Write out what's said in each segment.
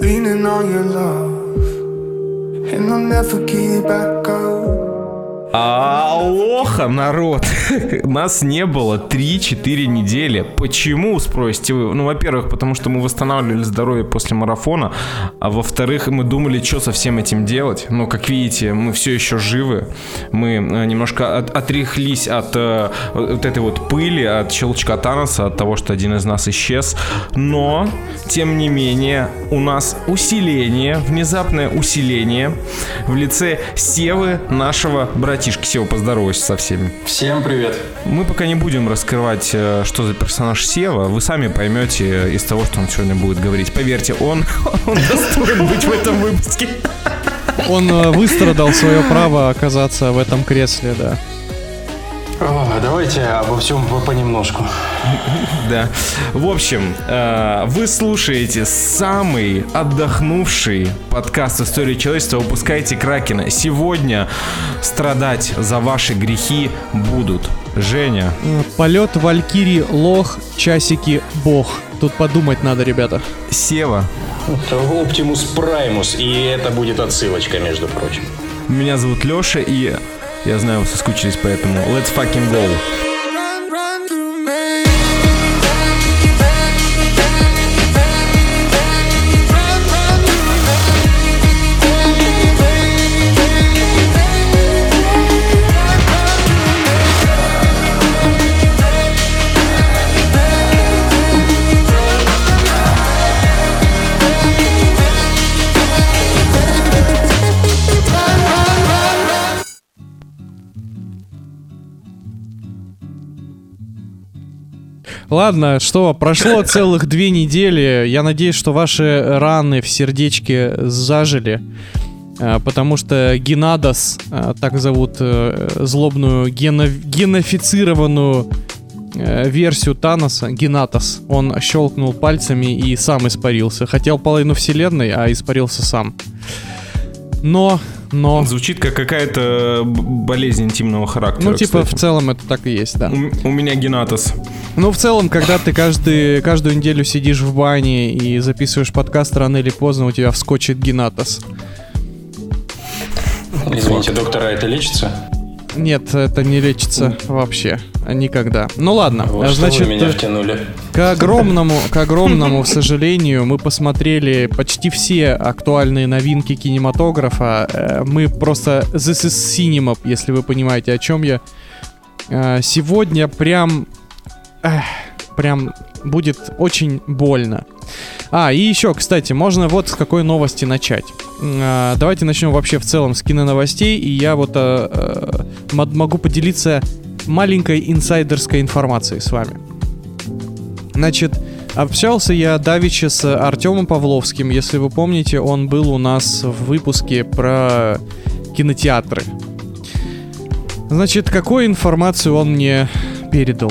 leaning on your love, and I'll never give back up. Алоха, народ! Нас не было 3-4 недели. Почему, спросите вы? Ну, во-первых, потому что мы восстанавливали здоровье после марафона, а во-вторых, мы думали, что со всем этим делать. Но, как видите, мы все еще живы. Мы э, немножко от, отряхлись от э, вот этой вот пыли, от щелчка Таноса, от того, что один из нас исчез. Но, тем не менее, у нас усиление, внезапное усиление в лице Севы, нашего братишка. Сева, поздоровайся со всеми. Всем привет. Мы пока не будем раскрывать, э, что за персонаж Сева. Вы сами поймете из того, что он сегодня будет говорить. Поверьте, он, он достоин быть в этом выпуске. Он э, выстрадал свое право оказаться в этом кресле, да. О, давайте обо всем по- понемножку. Да. В общем, э, вы слушаете самый отдохнувший подкаст истории человечества «Выпускайте Кракена». Сегодня страдать за ваши грехи будут Женя, Э, Полет Валькирии Лох, часики Бог. Тут подумать надо, ребята. Сева, Оптимус Праймус, и это будет отсылочка, между прочим. меня зовут Леша, и я знаю, вы соскучились, поэтому let's fucking go. Ладно, что, прошло целых две недели. Я надеюсь, что ваши раны в сердечке зажили. Э, Потому что Генадос, э, так зовут э, злобную гено- генофицированную версию Таноса, Генатос, он щелкнул пальцами и сам испарился. Хотел половину вселенной, а испарился сам. Но, но... Звучит как какая-то б- болезнь интимного характера. Ну, типа, в кстати. целом это так и есть, да. У, у меня генатос. Ну, в целом, когда ты каждый, каждую неделю сидишь в бане и записываешь подкаст, рано или поздно у тебя вскочит генатос. Извините, доктора, это лечится? Нет, это не лечится вообще. Никогда. Ну ладно, Вот что значит, вы меня э, втянули. К огромному, к огромному сожалению, мы посмотрели почти все актуальные новинки кинематографа. Э, Мы просто This is Cinema, если вы понимаете, о чем я. Э, Сегодня прям... прям будет очень больно. А, и еще, кстати, можно вот с какой новости начать. А, Давайте начнем вообще в целом с киноновостей, и я вот мод- могу поделиться маленькой инсайдерской информацией с вами. Значит, общался я давеча с Артемом Павловским. Если вы помните, он был у нас в выпуске про кинотеатры. Значит, какую информацию он мне передал?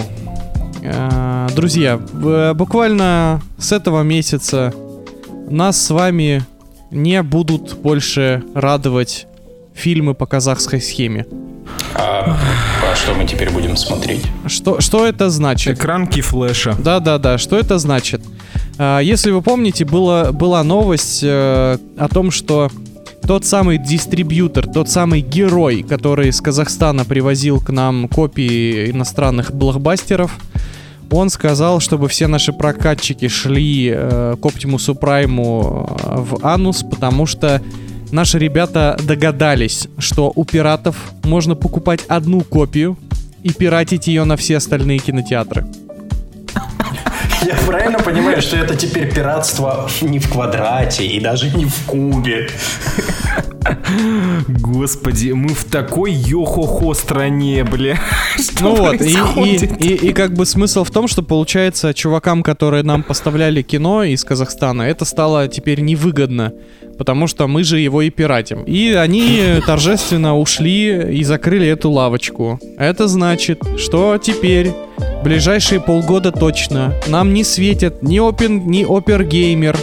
Э, Друзья, буквально с этого месяца нас с вами не будут больше радовать фильмы по казахской схеме. А, что мы теперь будем смотреть? Что, что это значит? Экранки флеша. Да-да-да, что это значит? А, Если вы помните, была, была новость э, о том, что тот самый дистрибьютор, тот самый герой, который из Казахстана привозил к нам копии иностранных блокбастеров, он сказал, чтобы все наши прокатчики шли э, к Оптимусу Прайму э, в анус, потому что наши ребята догадались, что у пиратов можно покупать одну копию и пиратить ее на все остальные кинотеатры. Я правильно понимаю, что это теперь пиратство не в квадрате и даже не в кубе? Господи, мы в такой йо-хо-хо стране, бля. Что Ну вот, и, и, и, и как бы смысл в том, что получается чувакам, которые нам поставляли кино из Казахстана, это стало теперь невыгодно, потому что мы же его и пиратим. И они торжественно ушли и закрыли эту лавочку. Это значит, что теперь ближайшие полгода точно нам не светят ни Open, ни Опергеймер,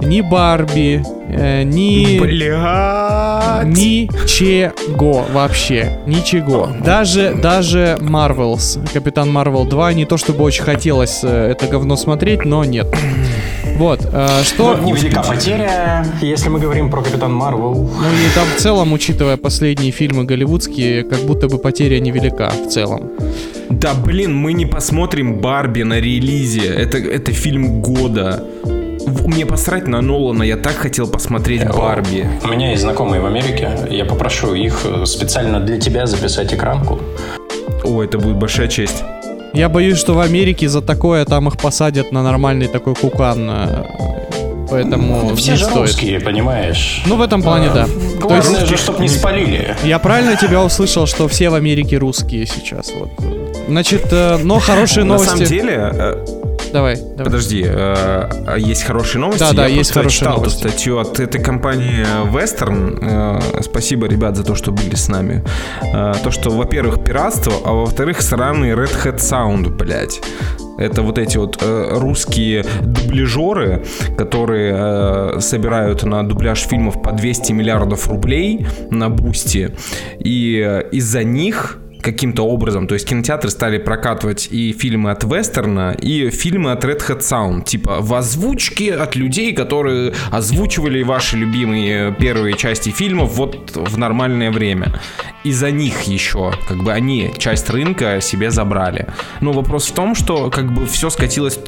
ни Барби, э, ни... Блядь. Ничего вообще, ничего. Даже, даже Marvels, Капитан Марвел 2, не то чтобы очень хотелось э, это говно смотреть, но нет. Вот, э, что... Ну, невелика потеря, если мы говорим про Капитан Марвел. Ну и там в целом, учитывая последние фильмы голливудские, как будто бы потеря невелика в целом. Да блин, мы не посмотрим Барби на релизе. Это, это фильм года. Мне посрать на Нолана, я так хотел посмотреть Барби. У меня есть знакомые в Америке. Я попрошу их э, специально для тебя записать экранку. О, это будет большая честь. Я боюсь, что в Америке за такое там их посадят на нормальный такой кукан. э, Поэтому Все не же стоит. русские, понимаешь? Ну, в этом плане, да. То Главное есть, же, чтоб не спалили. я правильно тебя услышал, что все в Америке русские сейчас. Вот. Значит, э, но хорошие На новости. самом деле, э, Давай, давай. подожди, э, а есть хорошие новости. Да, да, Я есть хорошие читал новости. статью от этой компании Western. Э, Спасибо, ребят, за то, что были с нами. Э, То, что, во-первых, пиратство, а во-вторых, сраный Red Hat Sound, блядь. Это вот эти вот э, русские дубляжеры, которые э, собирают на дубляж фильмов по 200 миллиардов рублей на бусте. И э, из-за них каким-то образом, то есть кинотеатры стали прокатывать и фильмы от Вестерна, и фильмы от Red Hat Sound, типа в озвучке от людей, которые озвучивали ваши любимые первые части фильмов вот в нормальное время. И за них еще, как бы они часть рынка себе забрали. Но вопрос в том, что как бы все скатилось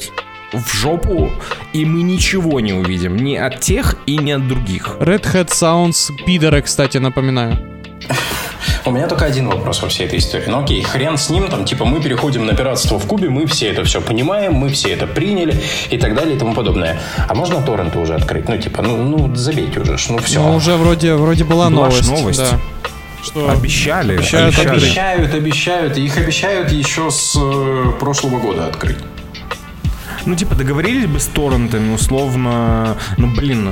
в жопу, и мы ничего не увидим ни от тех и ни от других. Red Hat Sounds пидоры, кстати, напоминаю. У меня только один вопрос во всей этой истории. Ну окей, хрен с ним, там, типа, мы переходим на пиратство в Кубе, мы все это все понимаем, мы все это приняли и так далее и тому подобное. А можно торренты уже открыть? Ну, типа, ну, ну забейте уже, ну все. Ну, уже вроде, вроде была, Была ж новость. новость. Да. Что Обещали, Обещают открыть. Обещают, обещают, их обещают еще с э, прошлого года открыть. Ну, типа, договорились бы с торрентами, условно. Ну, блин,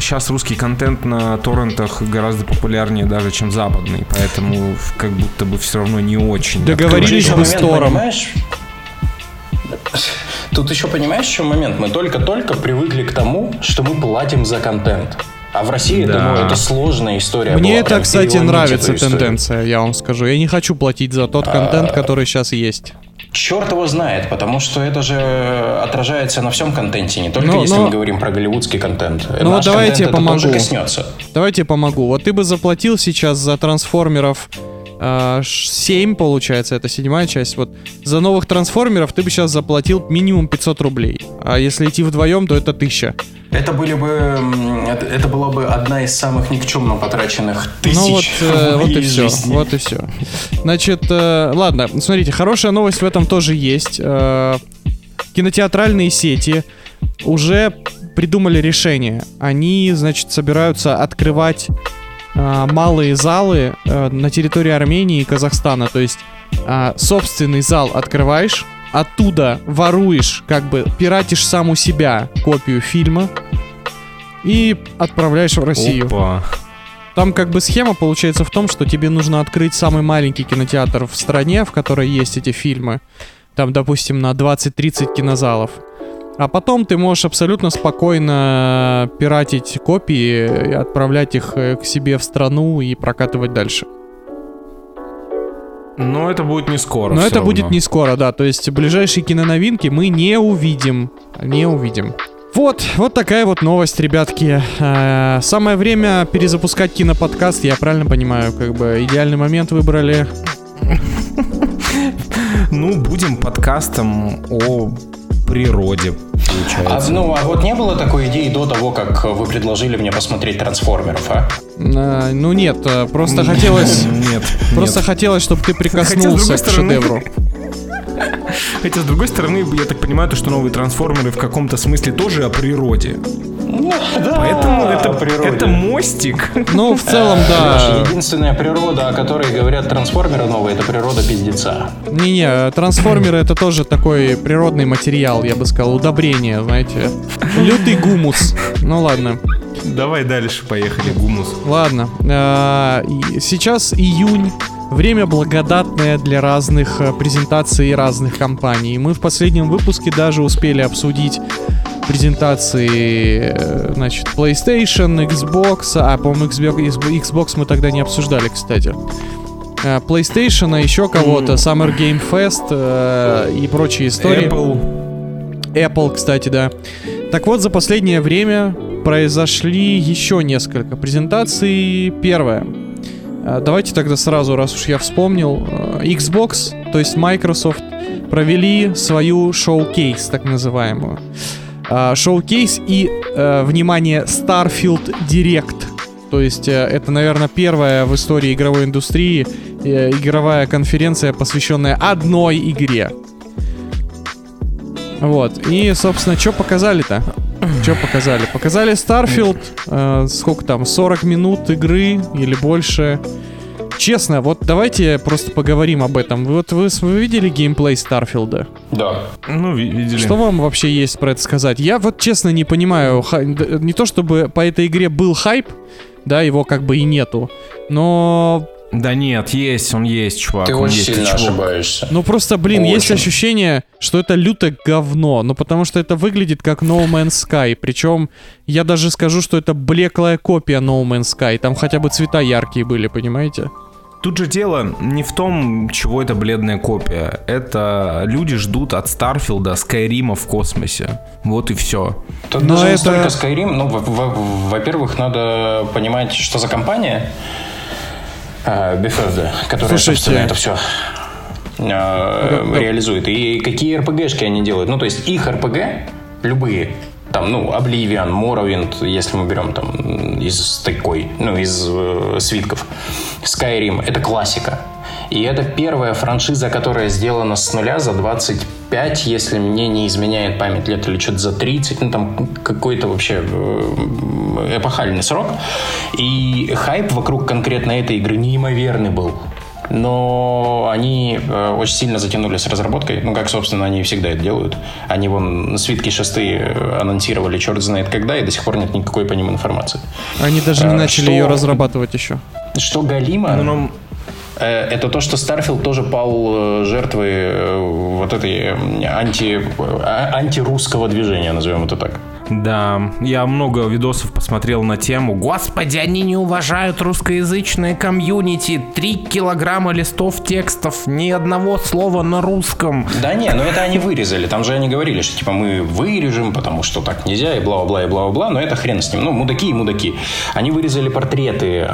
сейчас русский контент на торрентах гораздо популярнее даже, чем западный, поэтому как будто бы все равно не очень. Договорились бы с Тором. Тут еще понимаешь, еще момент? Мы только-только привыкли к тому, что мы платим за контент. А в России, Да. думаю, это сложная история. Мне была, это, кстати, нравится тенденция, я вам скажу. Я не хочу платить за тот контент, А. который сейчас есть. Черт его знает, потому что это же отражается на всем контенте, не только Но- если но- мы говорим про голливудский контент. Ну вот давай я тебе помогу. коснется. Давайте я помогу. Вот ты бы заплатил сейчас за трансформеров 7, получается, это седьмая часть. Вот за новых трансформеров ты бы сейчас заплатил минимум 500 рублей. А если идти вдвоем, то это 1000. Это были бы, это, это была бы одна из самых никчемно потраченных тысяч Ну вот, э, вот и все. жизни. Вот и все. Значит, э, ладно, смотрите, хорошая новость в этом тоже есть. Э, кинотеатральные сети уже придумали решение. Они, значит, собираются открывать э, малые залы э, на территории Армении и Казахстана. То есть э, собственный зал открываешь, оттуда воруешь, как бы пиратишь сам у себя копию фильма и отправляешь в Россию. Опа. Там как бы схема получается в том, что тебе нужно открыть самый маленький кинотеатр в стране, в которой есть эти фильмы. Там, допустим, на 20-30 кинозалов. А потом ты можешь абсолютно спокойно пиратить копии, отправлять их э, к себе в страну и прокатывать дальше. Но это будет не скоро. Но это равно. будет не скоро, да. То есть ближайшие киноновинки мы не увидим. Не увидим. Вот, вот такая вот новость, ребятки. Э, Самое время перезапускать киноподкаст, я правильно понимаю, как бы идеальный момент выбрали. Ну, будем подкастом о природе, А, получается. ну, а вот не было такой идеи до того, как вы предложили мне посмотреть трансформеров, а? Э, Ну нет, э, просто хотелось... Нет. Просто хотелось, чтобы ты прикоснулся к шедевру. Хотя, с другой стороны, я так понимаю, то, что новые трансформеры в каком-то смысле тоже о природе. Да, Поэтому это, природе. это мостик. Ну, в целом, Леша, да. единственная природа, о которой говорят трансформеры новые, это природа пиздеца. Не-не, трансформеры это тоже такой природный материал, я бы сказал, удобрение, знаете. Лютый гумус. Ну ладно. Давай дальше, поехали, гумус. Ладно. И Сейчас июнь. Время благодатное для разных э, презентаций и разных компаний. Мы в последнем выпуске даже успели обсудить презентации, э, значит, PlayStation, Xbox, а, по-моему, Xbox, мы тогда не обсуждали, кстати. Э, PlayStation, еще кого-то, Summer Game Fest э, и прочие истории. Apple. Apple, кстати, да. Так вот, за последнее время произошли еще несколько презентаций. Первое. Э, Давайте тогда сразу, раз уж я вспомнил, Xbox, то есть Microsoft, провели свою шоу-кейс, так называемую. А, Шоу-кейс и, э, внимание, Starfield Direct. То есть э, это, наверное, первая в истории игровой индустрии э, игровая конференция, посвященная одной игре. Вот. И, собственно, что показали-то? Что показали? Показали Starfield. э, сколько там? 40 минут игры или больше. Честно, вот давайте просто поговорим об этом. Вот вы, вы видели геймплей Старфилда? Да. Ну, ви- видели. Что вам вообще есть про это сказать? Я вот честно не понимаю, не то чтобы по этой игре был хайп, да, его как бы и нету, но Да нет, есть, он есть, чувак. Ты он очень есть, сильно чувак. ошибаешься. Ну просто, блин, есть Очень. ощущение, что это лютое говно. Ну потому что это выглядит как No Man's Sky. Причем я даже скажу, что это блеклая копия No Man's Sky. Там хотя бы цвета яркие были, понимаете? Тут же дело не в том, чего это бледная копия. Это люди ждут от Старфилда Скайрима в космосе. Вот и все. Тут Но даже не это- столько Skyrim. Ну, во- во- во-первых, надо понимать, что за компания Bethesda, которая, Слушайте. собственно, это все да. реализует. И какие RPG-шки они делают. Ну, то есть их RPG, любые, там, ну, Oblivion, Morrowind, если мы берем там из такой, ну, из э, свитков, Skyrim, это классика. И это первая франшиза, которая сделана с нуля за 25, если мне не изменяет память лет, или что-то за 30, ну там какой-то вообще э, эпохальный срок. И хайп вокруг конкретно этой игры неимоверный был. Но они э, очень сильно затянули с разработкой, ну, как, собственно, они всегда это делают. Они вон свитки шесты э, анонсировали черт знает когда, и до сих пор нет никакой по ним информации. Они даже не А, начали что- ее разрабатывать еще. Что Галима, Ну, ну, э, это то, что Starfield тоже пал э, жертвой э, вот этой э, анти, антирусского движения, назовем это так. Да, я много видосов посмотрел на тему. Господи, они не уважают русскоязычное комьюнити. Три килограмма листов текстов, ни одного слова на русском. Да не, ну это они вырезали. Там же они говорили, что типа мы вырежем, потому что так нельзя, и бла-бла-бла, и бла-бла-бла, но это хрен с ним. Ну, мудаки и мудаки. Они вырезали портреты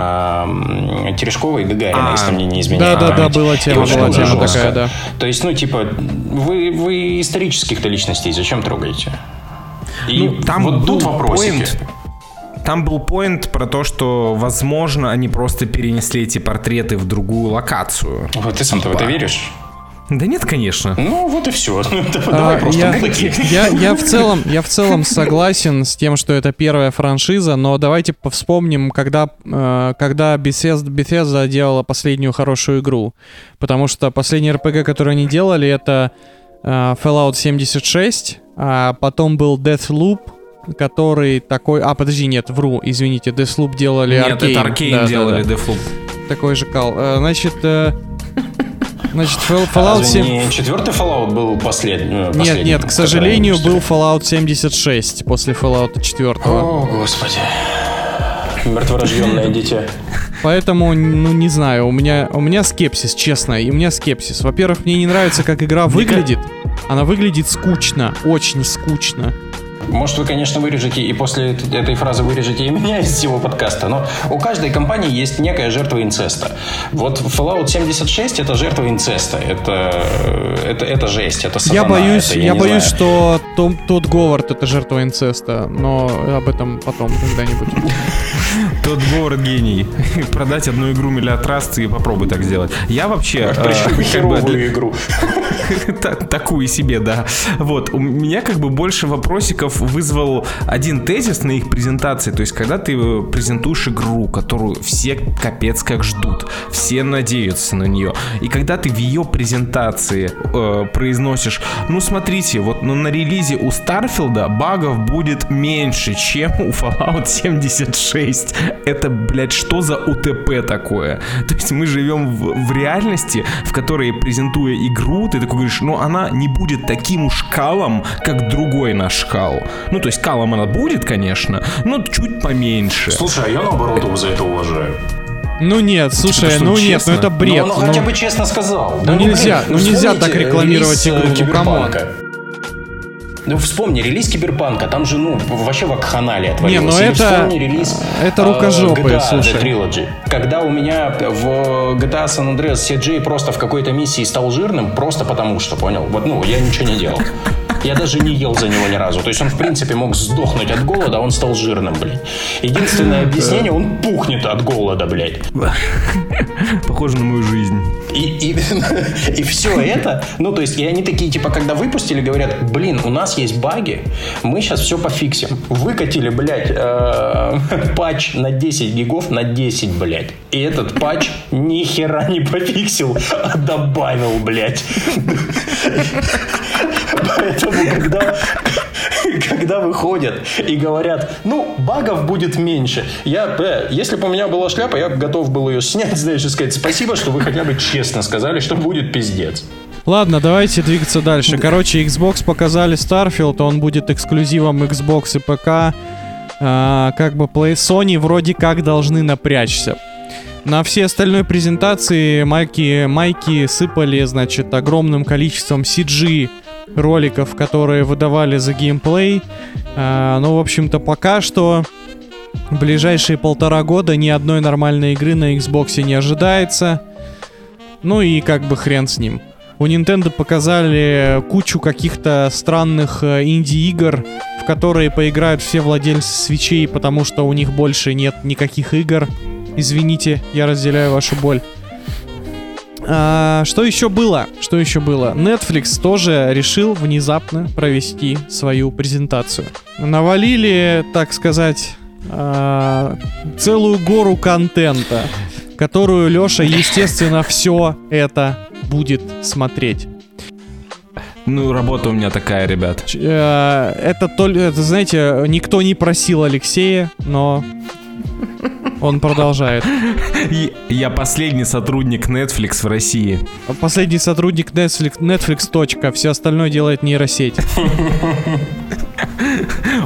Терешкова и Гагарина, А, если мне не изменяет Да-да-да, память. была тема, была тема такая, да. То есть, ну, типа, вы, вы исторических-то личностей зачем трогаете? И Ну, там вот тут вопросики. поинт. Там был поинт про то, что, возможно, они просто перенесли эти портреты в другую локацию. Вот ты сам-то в это веришь? Да нет, конечно. Ну, вот и все. А, Давай просто я, мудаки. я, я в целом, я в целом согласен с тем, что это первая франшиза, но давайте вспомним, когда, э, когда Bethesda, Bethesda делала последнюю хорошую игру. Потому что последний RPG, который они делали, это Fallout 76, а потом был Deathloop, который такой... А, подожди, нет, вру, извините, Deathloop делали Нет, Arkane. это Аркейн Да, да, делали, да. Deathloop. Такой же кал. Э, Значит, э, значит, Fall- Fallout Разве 7... не четвертый Fallout был послед- э, Нет, нет, к сожалению, был? Fallout 76 после Fallout 4. О, господи. Мертворожденное дитя. Поэтому, ну, не знаю, у меня, у меня скепсис, честно, и у меня скепсис. Во-первых, мне не нравится, как игра выглядит. Она выглядит скучно, очень скучно. Может, вы, конечно, вырежете и после эт- этой фразы вырежете и меня из всего подкаста, но у каждой компании есть некая жертва инцеста. Вот Fallout 76 это жертва инцеста. Это, это, это жесть, это сатана. я боюсь, это, я, не боюсь, знаю. что Том, тот Говард это жертва инцеста, но об этом потом когда-нибудь. Тот Говард гений. Продать одну игру миллиард раз и попробуй так сделать. Я вообще... э, херовую игру. Та- Такую себе, да. Вот, у меня как бы больше вопросиков вызвал один тезис на их презентации. То есть, когда ты презентуешь игру, которую все капец как ждут, все надеются на нее, и когда ты в ее презентации э, произносишь, ну смотрите, вот ну, на релизе у Старфилда багов будет меньше, чем у Fallout 76. Это, блядь, что за УТП такое? То есть мы живем в, в реальности, в которой, презентуя игру, ты такой говоришь, ну она не будет таким уж калом, как другой наш кал. Ну, то есть калом она будет, конечно, но чуть поменьше. Слушай, а я наоборот его за это уважаю. Ну нет, слушай, что, ну нет, честно? ну это бред. Ну, он ну. хотя бы честно сказал. ну нельзя, блин, ну нельзя так рекламировать игру, ну, come on. Ну, вспомни, релиз Киберпанка, там же, ну, вообще вакханалия Не, творилась. ну Или это- вспомни релиз это э, рукожопы, GTA слушай. The Trilogy. Когда у меня в GTA San Andreas CJ просто в какой-то миссии стал жирным, просто потому что, понял? Вот, ну, я ничего не делал. Я даже не ел за него ни разу. То есть он, в принципе, мог сдохнуть от голода, а он стал жирным, блядь. Единственное объяснение, он пухнет от голода, блядь. Похоже на мою жизнь. И, и, и все это, ну, то есть, и они такие, типа, когда выпустили, говорят, блин, у нас есть баги, мы сейчас все пофиксим. Выкатили, блядь, э, патч на 10 гигов на 10, блядь. И этот патч ни хера не пофиксил, а добавил, блядь. Поэтому, когда, когда выходят и говорят, ну, багов будет меньше, я, э, если бы у меня была шляпа, я готов был ее снять, знаешь, и сказать спасибо, что вы хотя бы честно сказали, что будет пиздец. Ладно, давайте двигаться дальше. Короче, Xbox показали Starfield, он будет эксклюзивом Xbox и ПК. А, как бы Play Sony вроде как должны напрячься. На все остальной презентации майки, майки сыпали, значит, огромным количеством CG роликов, которые выдавали за геймплей. А, ну, в общем-то, пока что в ближайшие полтора года ни одной нормальной игры на Xbox не ожидается. Ну и как бы хрен с ним. У Nintendo показали кучу каких-то странных э, инди-игр, в которые поиграют все владельцы свечей, потому что у них больше нет никаких игр. Извините, я разделяю вашу боль. А, что еще было? Что еще было? Netflix тоже решил внезапно провести свою презентацию. Навалили, так сказать, а, целую гору контента, которую Леша, естественно, все это будет смотреть. Ну, работа у меня такая, ребят. Э, Это только, знаете, никто не просил Алексея, но он продолжает. Я последний сотрудник Netflix в России. Последний сотрудник Netflix, Netflix. точка, Все остальное делает нейросеть.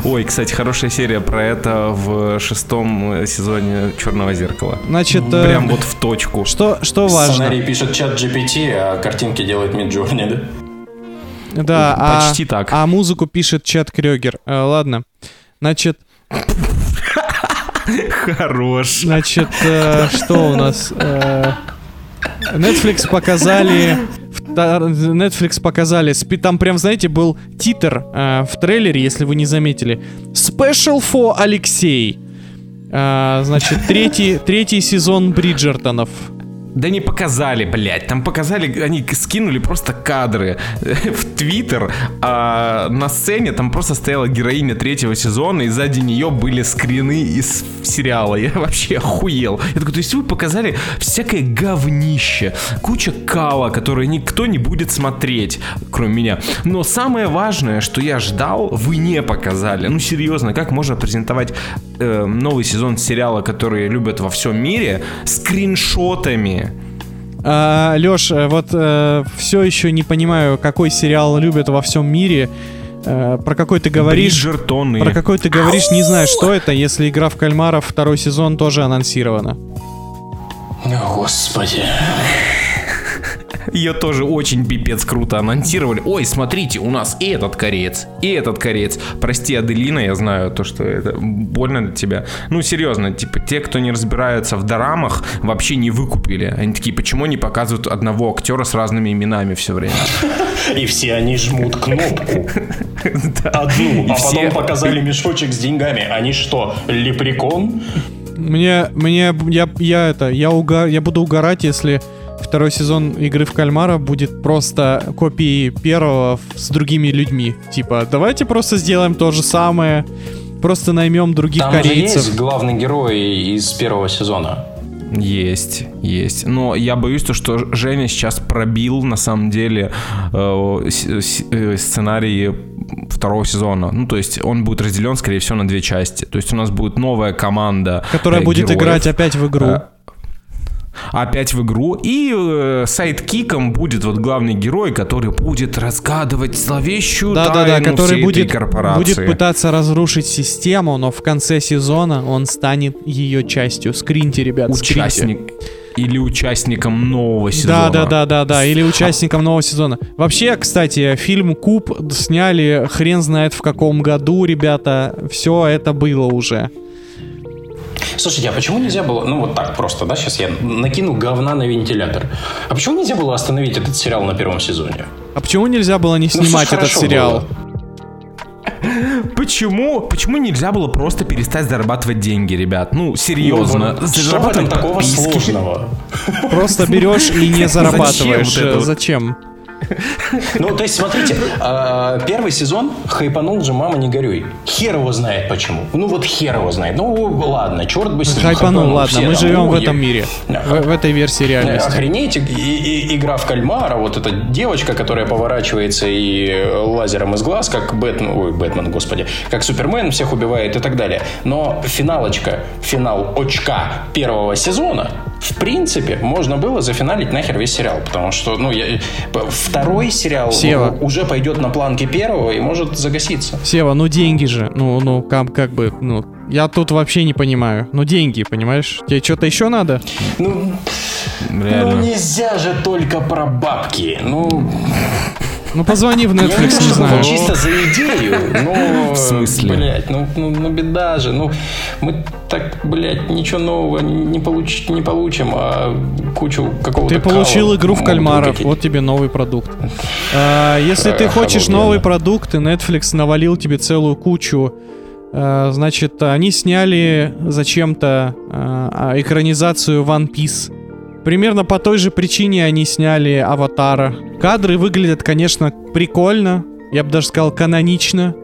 Ой, кстати, хорошая серия про это в шестом э, сезоне Черного зеркала. Значит, э, Прям вот в точку. что, что важно? Сценарий пишет чат GPT, а картинки делает Midjourney, да? Да, а- Почти так. А музыку пишет Чат Крёгер. Э, ладно. Значит, Хорош. Значит, э, что у нас? Э, Netflix показали... Netflix показали... Там прям, знаете, был титр э, в трейлере, если вы не заметили. Special for Алексей. Э, значит, третий, третий сезон Бриджертонов. Да не показали, блядь. Там показали, они скинули просто кадры в Твиттер, а на сцене там просто стояла героиня третьего сезона, и сзади нее были скрины из сериала. Я вообще охуел. Я такой, то есть вы показали всякое говнище, куча кала, которое никто не будет смотреть, кроме меня. Но самое важное, что я ждал, вы не показали. Ну серьезно, как можно презентовать э, новый сезон сериала, который любят во всем мире, скриншотами? А, Леш, э, вот все еще не понимаю, какой сериал любят во всем мире. Э, про какой ты говоришь? Бриджертоны. Про какой ты говоришь, не знаю, что это, если игра в кальмара второй сезон тоже анонсирована. Господи. Ее тоже очень пипец круто анонсировали. Ой, смотрите, у нас и этот кореец, и этот кореец. Прости, Аделина, я знаю то, что это больно для тебя. Ну, серьезно, типа, те, кто не разбираются в дорамах, вообще не выкупили. Они такие, почему не показывают одного актера с разными именами все время? И все они жмут кнопку. Одну, а потом показали мешочек с деньгами. Они что, лепрекон? Мне, мне, я, я это, я уга, я буду угорать, если второй сезон игры в кальмара будет просто копией первого с другими людьми. Типа, давайте просто сделаем то же самое, просто наймем других Там же корейцев. есть главный герой из первого сезона. Есть, есть. Но я боюсь, то, что Женя сейчас пробил на самом деле э, э, сценарий второго сезона. Ну, то есть он будет разделен, скорее всего, на две части. То есть у нас будет новая команда. Которая э, будет героев. играть опять в игру. А, опять в игру. И э, сайдкиком будет вот главный герой, который будет разгадывать зловещую Да-да-да, тайну который всей этой будет, корпорации. будет пытаться разрушить систему, но в конце сезона он станет ее частью. Скриньте, ребят, скриньте. Участник. Или участником нового Да, сезона. да, да, да, да. Или участником нового сезона. Вообще, кстати, фильм Куб сняли хрен знает в каком году, ребята. Все это было уже. Слушайте, а почему нельзя было, ну вот так просто, да, сейчас я накину говна на вентилятор. А почему нельзя было остановить этот сериал на первом сезоне? А почему нельзя было не Ну, снимать этот хорошо сериал? было. Почему? Почему нельзя было просто перестать зарабатывать деньги, ребят? Ну, серьезно. Ну, Что в этом зарабатывать такого подписки. сложного? Просто берешь и не зарабатываешь. вот это? Зачем? Ну, то есть, смотрите, а, первый сезон хайпанул же «Мама, не горюй». Хер его знает почему. Ну, вот хер его знает. Ну, ладно, черт бы с ним. Хайпанул, ладно, мы живем в «Ой, этом мире. В, этой версии реальности. Охренеть, игра в кальмара, вот эта девочка, которая поворачивается и э, лазером из глаз, как Бэтмен, ой, Бэтмен, господи, как Супермен всех убивает и так далее. Но финалочка, финал очка первого сезона, в принципе, можно было зафиналить нахер весь сериал, потому что, ну, я- второй сериал Сева. уже пойдет на планке первого и может загаситься. Сева, ну деньги же. Ну, ну, как, как бы, ну, я тут вообще не понимаю. Ну, деньги, понимаешь? Тебе что-то еще надо? Ну, Реально. ну, нельзя же только про бабки. Ну, Ну, позвони в Я не Netflix, то, не знаю. чисто за идею, но... В смысле? Блять, ну, ну, ну беда же. Ну, мы так, блядь, ничего нового не, получ, не получим, а кучу какого-то Ты получил кала игру в кальмаров, вот тебе новый продукт. А, если ты Эх, хочешь новый продукт, и Netflix навалил тебе целую кучу, а, значит, они сняли зачем-то а, а, экранизацию One Piece. Примерно по той же причине они сняли Аватара. Кадры выглядят, конечно, прикольно. Я бы даже сказал, канонично.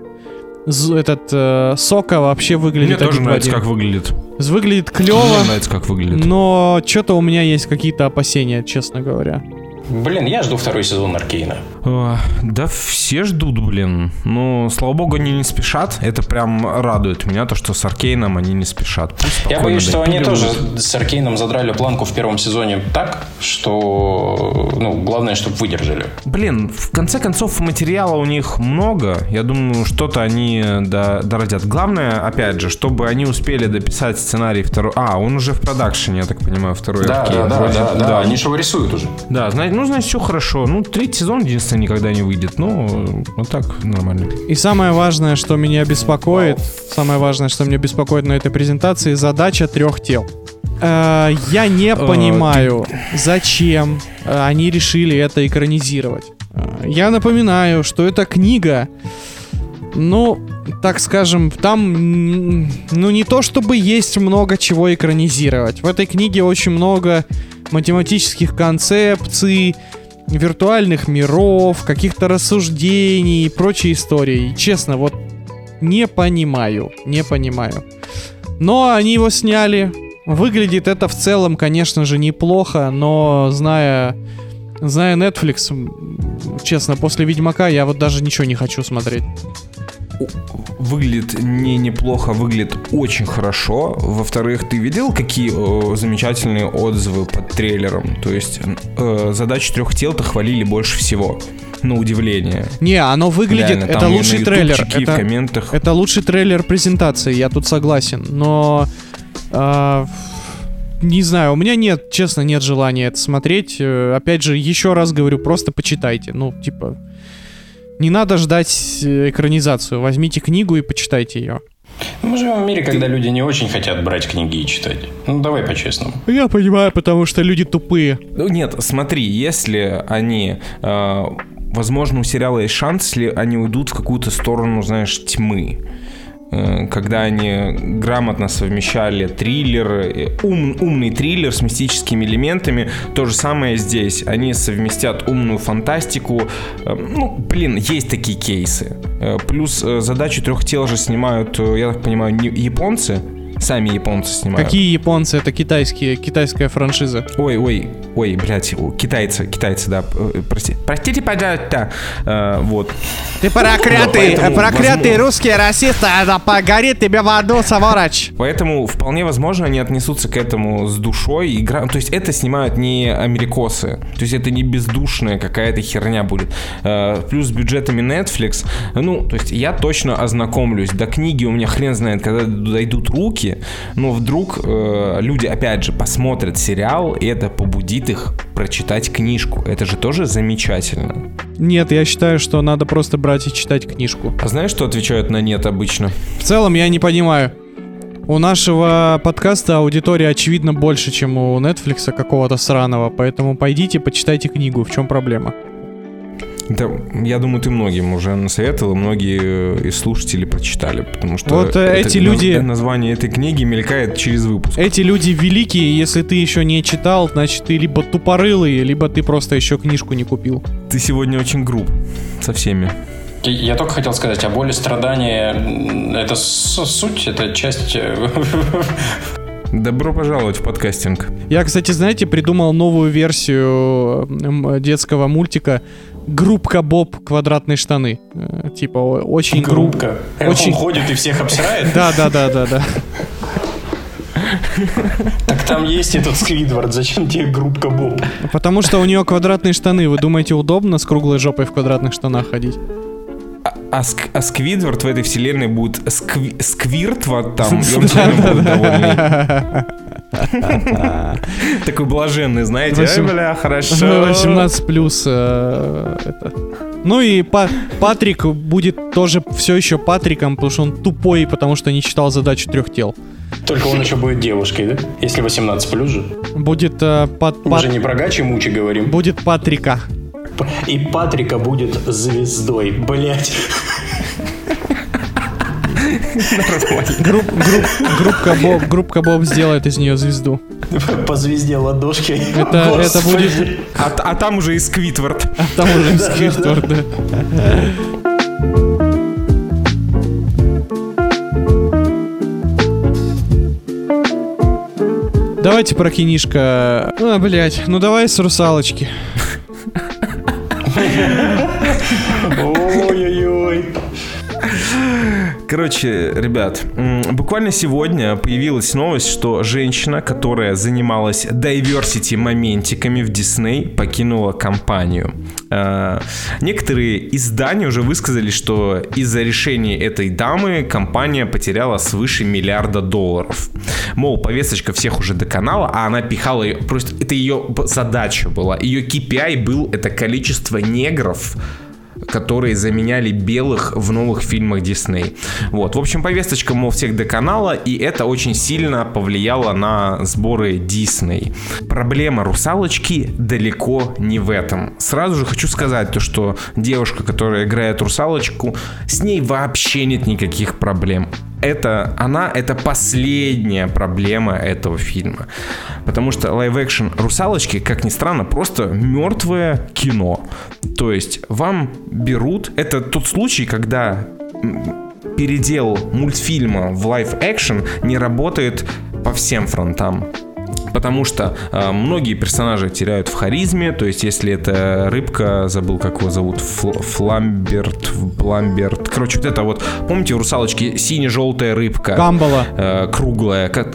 Этот э, Сока вообще Мне выглядит тоже один в нравится, как выглядит. Выглядит клево, Мне нравится, как выглядит. но что-то у меня есть какие-то опасения, честно говоря. Блин, я жду второй сезон Аркейна. А, Да все ждут, блин. Но, слава богу, они не спешат. Это прям радует меня, то, что с Аркейном они не спешат. Я боюсь, что они тоже с Аркейном задрали планку в первом сезоне так, что, ну, главное, чтобы выдержали. Блин, в конце концов, материала у них много. Я думаю, что-то они до- дородят. Главное, опять же, чтобы они успели дописать сценарий второй... А, он уже в продакшене, я так понимаю, второй Да, Аркейн. да, да, Вроде- да, да, они же его рисуют уже. Да, знаете, ну, значит, все хорошо. Ну, третий сезон, единственное, никогда не выйдет. Ну, вот так нормально. И самое важное, что меня беспокоит, самое важное, что меня беспокоит на этой презентации, задача трех тел. Э, Я не понимаю, зачем э, они решили это экранизировать. Э, Я напоминаю, что эта книга, ну, так скажем, там, ну, не то чтобы есть много чего экранизировать. В этой книге очень много математических концепций, виртуальных миров, каких-то рассуждений и прочей истории. Честно, вот не понимаю, не понимаю. Но они его сняли. Выглядит это в целом, конечно же, неплохо, но зная, зная Netflix, честно, после Ведьмака я вот даже ничего не хочу смотреть. Выглядит не неплохо, выглядит очень хорошо. Во-вторых, ты видел, какие э, замечательные отзывы под трейлером? То есть э, задачу трех тел-то хвалили больше всего. На удивление. Не, оно выглядит, Реально, это лучший трейлер. и в Это, комментах. это лучший трейлер презентации, я тут согласен. Но а, не знаю, у меня нет, честно, нет желания это смотреть. Э, Опять же, еще раз говорю, просто почитайте. Ну, типа, не надо ждать э, экранизацию. Возьмите книгу и почитайте ее. Мы живем в мире, когда люди не очень хотят брать книги и читать. Ну, давай по-честному. Я понимаю, потому что люди тупые. Ну, нет, смотри, если они... э, возможно, у сериала есть шанс, если они уйдут в какую-то сторону, знаешь, тьмы. Э, Когда они грамотно совмещали триллер, э, ум- умный триллер с мистическими элементами, то же самое здесь. Они совместят умную фантастику. Э, Ну, блин, есть такие кейсы. Плюс задачу трех тел же снимают, я так понимаю, не- японцы. Сами японцы снимают. Какие японцы? Это китайские, китайская франшиза. Ой, ой, ой, блядь, китайцы, китайцы, да, э, прости, простите, пожалуйста, Э, вот. Ты проклятый, Поэтому, проклятый возможно- русский расист, а погорит тебе в аду, сволочь. Поэтому вполне возможно они отнесутся к этому с душой. И гра- То есть это снимают не америкосы. То есть это не бездушная какая-то херня будет. Э, Плюс с бюджетами Netflix. Ну, то есть я точно ознакомлюсь. До книги у меня хрен знает, когда дойдут руки. Книги, но вдруг э, люди, опять же, посмотрят сериал, и это побудит их прочитать книжку. Это же тоже замечательно. Нет, я считаю, что надо просто брать и читать книжку. А знаешь, что отвечают на нет обычно? В целом, я не понимаю. У нашего подкаста аудитория, очевидно, больше, чем у Netflix какого-то сраного, поэтому пойдите, почитайте книгу. В чем проблема? Да, я думаю, ты многим уже насоветовал, и многие э, из слушателей прочитали, потому что Вот, э, это- эти люди- название этой книги мелькает через выпуск. Эти люди великие, если ты еще не читал, значит ты либо тупорылый, либо ты просто еще книжку не купил. Ты сегодня очень груб со всеми. Я только хотел сказать, а боль и страдания это суть, это часть... э, Добро пожаловать в подкастинг. Я, кстати, знаете, придумал новую версию детского мультика «Группка Боб. Квадратные штаны». Э, Типа очень. Группка. Очень- Он ходит и всех обсирает. Да, да, да, да, да. Так там есть этот Сквидвард, зачем тебе группка Боб? Потому что у нее квадратные штаны. Вы думаете, удобно с круглой жопой в квадратных штанах ходить? А, а Ск- а Сквидвард в этой вселенной будет скви- Сквиртвард там, и он Да, да, будет да. довольный. Такой блаженный, знаете. Ай, бля, хорошо. 18 плюс. э. Ну и Па- Патрик будет тоже все еще Патриком, потому что он тупой, потому что не читал задачу трех тел. Только он еще будет девушкой, да? Если 18 плюс же. Будет э, Пат- Мы Пат- же не про Гачи Мучи говорим. будет Патрика. И Патрика будет звездой, блять. Губ- губ- губка Боб, губка Боб сделает из нее звезду. По звезде ладошкой. Это- это будет- А, а там уже и Сквидвард. А там уже Сквиртвард, да. Давайте про кинишко. А, блять, ну давай с русалочки. Ой-ой-ой. Короче, ребят, буквально сегодня появилась новость, что женщина, которая занималась diversity моментиками в Дисней, покинула компанию. Э, Некоторые издания уже высказали, что из-за решения этой дамы компания потеряла свыше миллиарда долларов. Мол, повесточка всех уже доконала, а она пихала ее, просто это ее задача была. Ее KPI был это количество негров, которые заменяли белых в новых фильмах Дисней. Вот. В общем, повесточка, мол, всех доконала, и это очень сильно повлияло на сборы Дисней. Проблема русалочки далеко не в этом. Сразу же хочу сказать то, что девушка, которая играет русалочку, с ней вообще нет никаких проблем. Это она, это последняя проблема этого фильма. Потому что live-action русалочки, как ни странно, просто мертвое кино. То есть вам берут... Это тот случай, когда передел мультфильма в live-action не работает по всем фронтам. Потому что э, многие персонажи теряют в харизме, то есть если это рыбка, забыл как его зовут, Фл- Фламберт, Бламберт, короче вот это вот, помните у русалочки сине-желтая рыбка? Камбала. э, круглая, ко-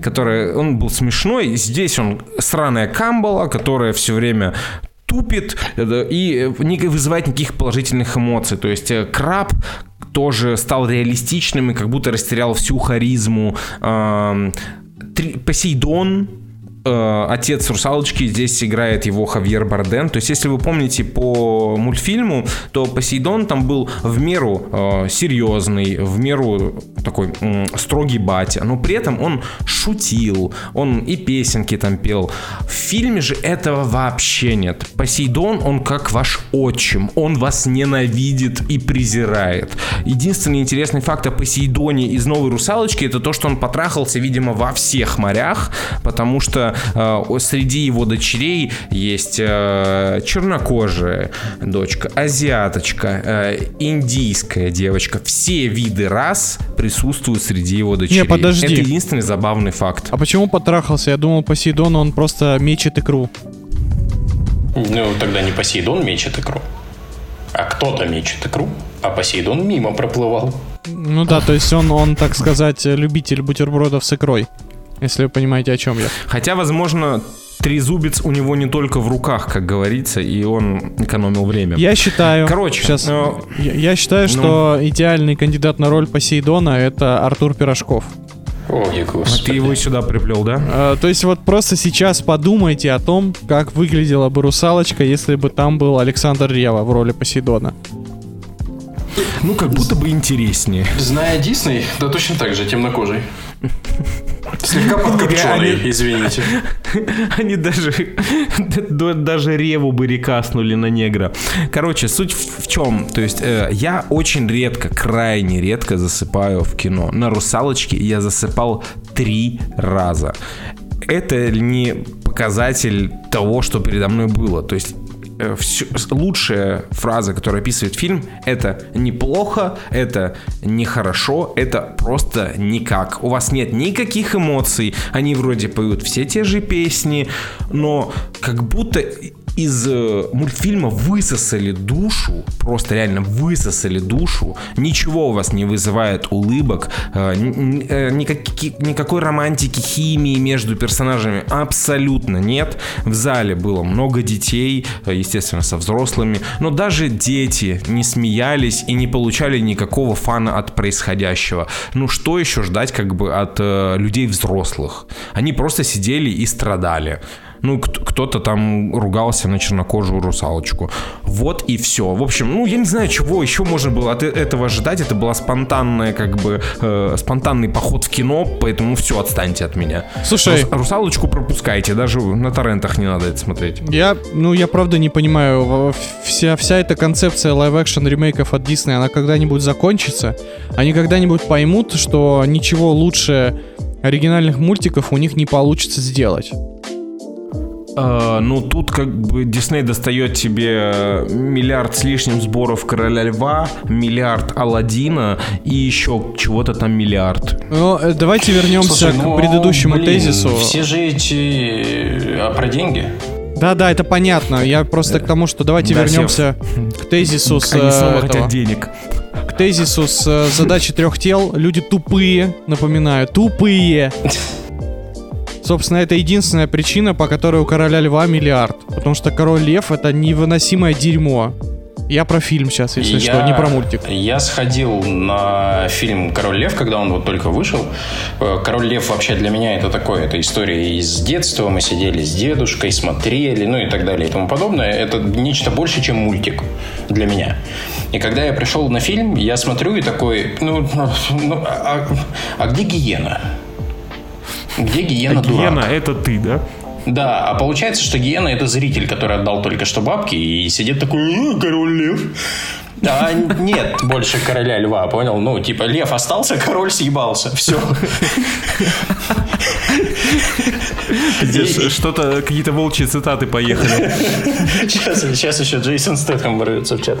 которая, он был смешной. Здесь он сраная камбала, которая все время тупит э, и э, не вызывает никаких положительных эмоций. То есть э, краб тоже стал реалистичным и как будто растерял всю харизму. Три- Посейдон, э, отец русалочки, здесь играет его Хавьер Барден. То есть, если вы помните по мультфильму, то Посейдон там был в меру э, серьезный, в меру такой м, строгий батя, но при этом он шутил, он и песенки там пел. В фильме же этого вообще нет. Посейдон, он как ваш отчим, он вас ненавидит и презирает. Единственный интересный факт о Посейдоне из «Новой русалочки» это то, что он потрахался, видимо, во всех морях, потому что э, среди его дочерей есть э, чернокожая дочка, азиаточка, э, индийская девочка. Все виды рас присутствуют среди его дочерей. подожди. Это единственный забавный факт. А почему потрахался? Я думал, Посейдон, он просто мечет икру. Ну, тогда не Посейдон мечет икру. А кто-то мечет икру, а Посейдон мимо проплывал. Ну да, то есть он, он, так сказать, любитель бутербродов с икрой. Если вы понимаете, о чем я. Хотя, возможно, трезубец у него не только в руках, как говорится, и он экономил время. Я считаю... Короче, сейчас, ну, я, я считаю, что идеальный кандидат на роль Посейдона это Артур Пирожков. Ой, А господи. ты его сюда приплел, да? Э, То есть вот просто сейчас подумайте о том, как выглядела бы русалочка, если бы там был Александр Рева в роли Посейдона. Ну, как будто бы интереснее. Зная Дисней, да точно так же, темнокожий. Слегка подкопченый, извините. Они даже, даже реву бы рекаснули на негра. Короче, суть в, в чем? То есть э, я очень редко, крайне редко засыпаю в кино. На «Русалочке» я засыпал три раза. Это не показатель того, что передо мной было. То есть э, всё- лучшая фраза, которая описывает фильм, это неплохо, это нехорошо, это просто никак. У вас нет никаких эмоций, они вроде поют все те же песни, но как будто из э, мультфильма высосали душу, просто реально высосали душу, ничего у вас не вызывает улыбок, э, э, никаки- никакой романтики, химии между персонажами абсолютно нет. В зале было много детей, естественно, со взрослыми, но даже дети не смеялись и не получали никакого фана от происходящего. Ну что еще ждать как бы от людей взрослых? Они просто сидели и страдали. Ну, кто- кто-то там ругался на чернокожую русалочку. Вот и все. В общем, ну, я не знаю, чего еще можно было от э- этого ожидать. Это была спонтанная, как бы, э, спонтанный поход в кино, поэтому все, отстаньте от меня. Слушай, Рус- русалочку пропускайте, даже на торрентах не надо это смотреть. я, ну, я правда не понимаю, вся, вся эта концепция live-action ремейков от Дисней, она когда-нибудь закончится? Они когда-нибудь поймут, что ничего лучше оригинальных мультиков у них не получится сделать? Э, ну, тут как бы Дисней достает тебе э, миллиард с лишним сборов Короля Льва, миллиард Алладина и еще чего-то там миллиард. Ну, э, давайте вернемся Слушай, к ну, предыдущему блин, тезису. Все же эти... А про деньги? Да-да, это понятно. Я просто к тому, что давайте Да, вернемся к тезису с Они э, снова этого. хотят денег. к тезису с э, задачей трех тел. Люди тупые, напоминаю, тупые. Собственно, это единственная причина, по которой у короля льва миллиард. Потому что король лев это невыносимое дерьмо. Я про фильм сейчас, если что, не про мультик. Я сходил на фильм «Король лев», когда он вот только вышел. Э, «Король лев» вообще для меня это такое, это история из детства. Мы сидели с дедушкой, смотрели, ну и так далее и тому подобное. Это нечто больше, чем мультик для меня. И когда я пришел на фильм, я смотрю и такой, ну, ну а, а где гиена? Где гиена дурак? Гена, это ты, да? Да, а получается, что Гиена это зритель, который отдал только что бабки и сидит такой, «Э, король лев. А нет больше короля льва, понял? Ну, типа, лев остался, король съебался. Все. Здесь что-то, какие-то волчьи цитаты поехали. Сейчас, сейчас еще Джейсон Стэтхэм ворвется в чат.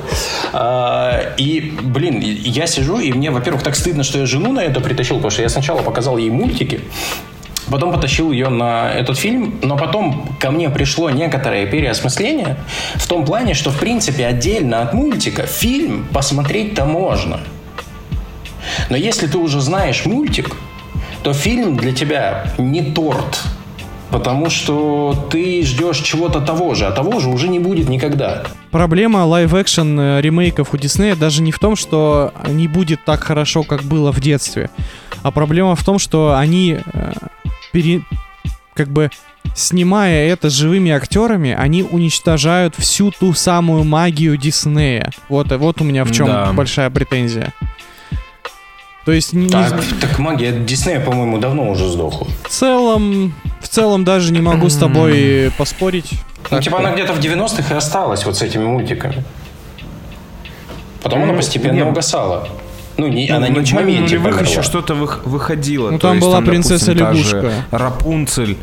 А, и, блин, я сижу, и мне, во-первых, так стыдно, что я жену на это притащил, потому что я сначала показал ей мультики, Потом потащил ее на этот фильм, но потом ко мне пришло некоторое переосмысление в том плане, что в принципе отдельно от мультика фильм посмотреть-то можно. Но если ты уже знаешь мультик, то фильм для тебя не торт, потому что ты ждешь чего-то того же, а того же уже не будет никогда. Проблема live-action ремейков у Диснея даже не в том, что не будет так хорошо, как было в детстве, а проблема в том, что они э, пере- как бы снимая это живыми актерами, они уничтожают всю ту самую магию Диснея. Вот, вот у меня в чем Да. большая претензия. То есть не- не- Так, так магия Диснея, по-моему, давно уже сдохла. в целом, в целом даже не могу с тобой поспорить. Ну, Так типа что- она где-то в 90-х и осталась вот с этими мультиками. Потом она Ну, постепенно угасала. Ну, не, она в не в моменте нулевых еще что-то вых- выходило. Ну, там есть была допустим, принцесса та же лягушка. Рапунцель.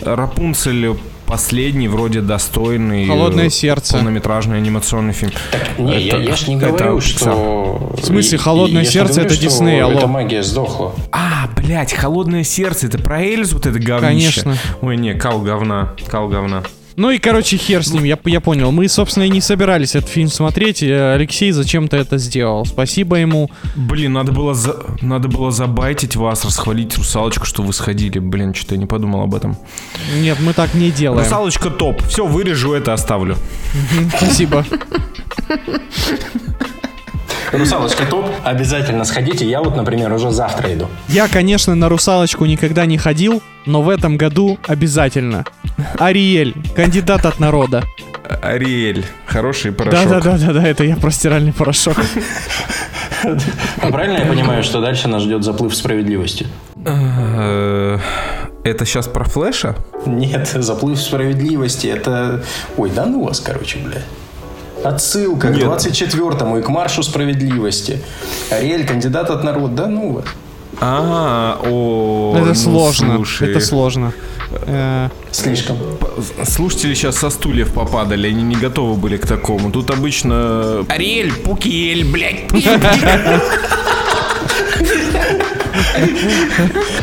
Рапунцель последний, вроде достойный. Холодное э, сердце. Полнометражный анимационный фильм. Так, не, я, Это- я ж не это говорю, Pixar. что... В смысле, «Холодное я сердце» говорю, это Дисней, алло. Эта магия сдохла. А, блядь, холодное сердце. Это про Эльзу, вот это говнище. Конечно. Ой, не, кал говна. Кал говна. Ну и, короче, хер с ним, я, я понял. Мы, собственно, и не собирались этот фильм смотреть. и Алексей зачем-то это сделал. Спасибо ему. Блин, надо было, за... надо было забайтить вас, расхвалить русалочку, что вы сходили. Блин, что-то я не подумал об этом. Нет, мы так не делаем. Русалочка топ. Все, вырежу это, оставлю. Спасибо. Русалочка топ, обязательно сходите. Я вот, например, уже завтра иду. Я, конечно, на русалочку никогда не ходил, но в этом году обязательно. Ариэль, кандидат от народа. Ариэль, хороший порошок. Да-да-да-да, это я про стиральный порошок. А правильно я понимаю, что дальше нас ждет заплыв справедливости? Э, Это сейчас про Флэша? Нет, заплыв справедливости это... Ой, да ну вас, короче, бля. Отсылка к Нет. 24-му и к маршу справедливости. Ариэль, кандидат от народа, да ну вас. А, о, Это ну, сложно, слушай. это сложно. Э, Слишком. Слушатели сейчас со стульев попадали, они не готовы были к такому. Тут обычно... Ариэль, Пукиэль, блядь.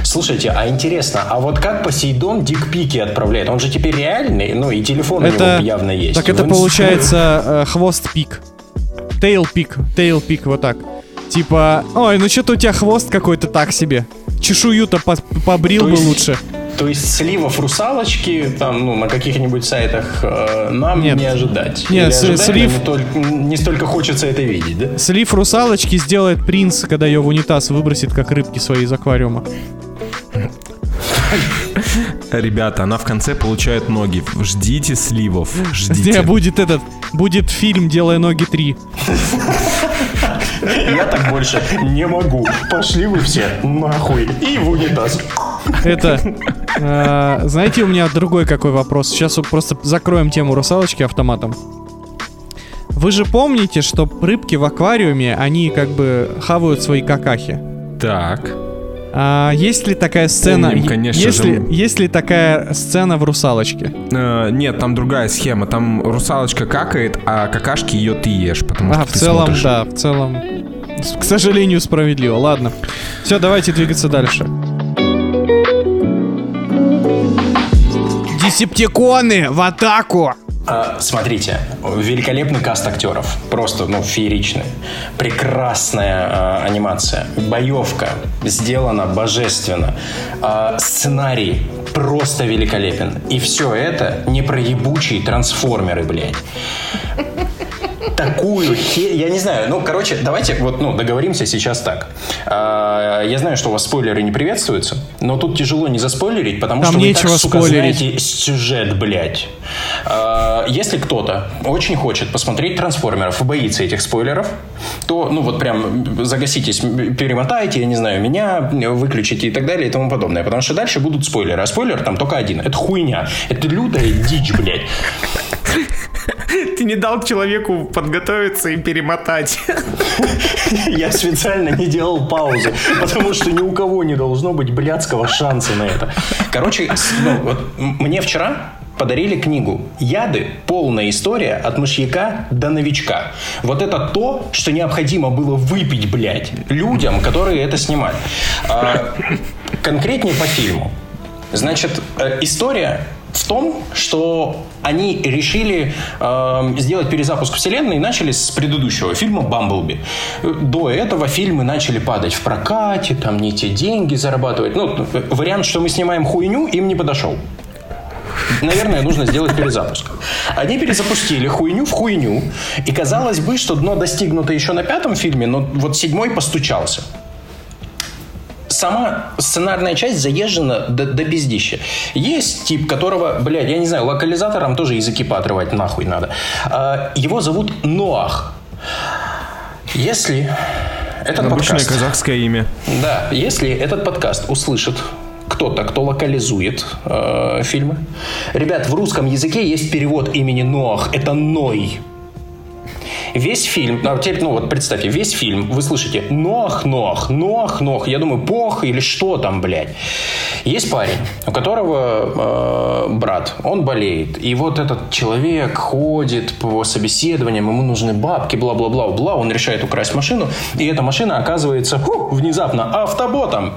Слушайте, а интересно, а вот как Посейдон дикпики отправляет? Он же теперь реальный, ну и телефон у Это... него явно есть. Так это В инст- получается э, хвост пик. Тейл пик, тейл пик, вот так. Типа, ой, ну что-то у тебя хвост какой-то так себе. Чешую-то по- побрил То бы есть- лучше. То есть сливов русалочки там, ну, на каких-нибудь сайтах э, нам Нет. не ожидать. Нет, Или с- ожидаем, слив- но не, только- не столько хочется это видеть, да? Слив русалочки сделает принц, когда ее в унитаз выбросит, как рыбки свои из аквариума. Ребята, она в конце получает ноги. Ждите сливов, Где ждите. будет этот, будет фильм «Делая ноги 3». Я так больше не могу. Пошли вы все нахуй. И в унитаз. Это, э, знаете, у меня другой какой вопрос. Сейчас вот просто закроем тему русалочки автоматом. Вы же помните, что рыбки в аквариуме, они как бы хавают свои какахи. Так. А есть ли такая сцена? Помним, конечно есть, же. ли, есть ли такая сцена в русалочке? Э, нет, там другая схема. Там русалочка какает, а какашки ее ты ешь, потому А, что в ты целом, смотришь. да, в целом. К сожалению, справедливо. Ладно. Все, давайте двигаться дальше. Десептиконы в атаку! А, смотрите, великолепный каст актеров. Просто, ну, фееричный. Прекрасная а, анимация. Боевка. Сделана божественно. А, сценарий просто великолепен. И все это не про ебучие трансформеры, блядь. Такую хе... Я не знаю. Ну, короче, давайте вот, ну, договоримся сейчас так. А, я знаю, что у вас спойлеры не приветствуются, но тут тяжело не заспойлерить, потому Там что вы так, сука, спойлерить. знаете сюжет, блядь. А, Если кто-то очень хочет посмотреть трансформеров и боится этих спойлеров, то, ну вот прям загаситесь, перемотайте, я не знаю, меня выключите и так далее и тому подобное. Потому что дальше будут спойлеры. А спойлер там только один. Это хуйня. Это лютая дичь, блядь. Ты не дал человеку подготовиться и перемотать. Я специально не делал паузу, потому что ни у кого не должно быть блядского шанса на это. Короче, ну, вот мне вчера подарили книгу «Яды. Полная история от мышьяка до новичка». Вот это то, что необходимо было выпить, блядь, людям, которые это снимали. А, конкретнее по фильму. Значит, э, история в том, что они решили э, сделать перезапуск вселенной и начали с предыдущего фильма «Бамблби». До этого фильмы начали падать в прокате, там не те деньги зарабатывать. Ну, вариант, что мы снимаем хуйню, им не подошел. Наверное, нужно сделать перезапуск. Они перезапустили хуйню в хуйню. И казалось бы, что дно достигнуто еще на пятом фильме, но вот седьмой постучался сама сценарная часть заезжена до, до бездища. Есть тип, которого, блядь, я не знаю, локализаторам тоже языки поотрывать нахуй надо. А, его зовут Ноах. Если этот Обычное подкаст... казахское имя. Да, если этот подкаст услышит кто-то, кто локализует э, фильмы. Ребят, в русском языке есть перевод имени Ноах. Это Ной. Весь фильм, а теперь, ну вот представьте, весь фильм вы слышите Ноах, Ноах, Ноах, Ноах. Я думаю, пох или что там, блядь. Есть парень, у которого э, брат, он болеет. И вот этот человек ходит по собеседованиям, ему нужны бабки, бла-бла-бла-бла. Он решает украсть машину, и эта машина оказывается фу, внезапно автоботом.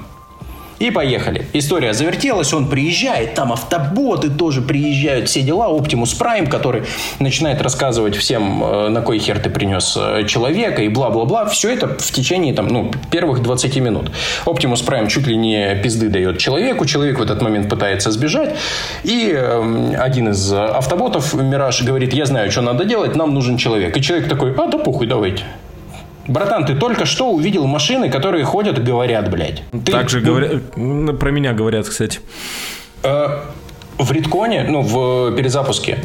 И поехали. История завертелась, он приезжает, там автоботы тоже приезжают, все дела. Оптимус Прайм, который начинает рассказывать всем, э, на кой хер ты принес э, человека и бла-бла-бла. Все это в течение там, ну, первых 20 минут. Оптимус Прайм чуть ли не пизды дает человеку, человек в этот момент пытается сбежать. И э, один из автоботов, Мираж, говорит, я знаю, что надо делать, нам нужен человек. И человек такой, а да похуй, давайте. Братан, ты только что увидел машины, которые ходят и говорят, блядь. Ты, Так же говорят, про меня говорят, кстати. Э, В Ритконе, ну, в перезапуске,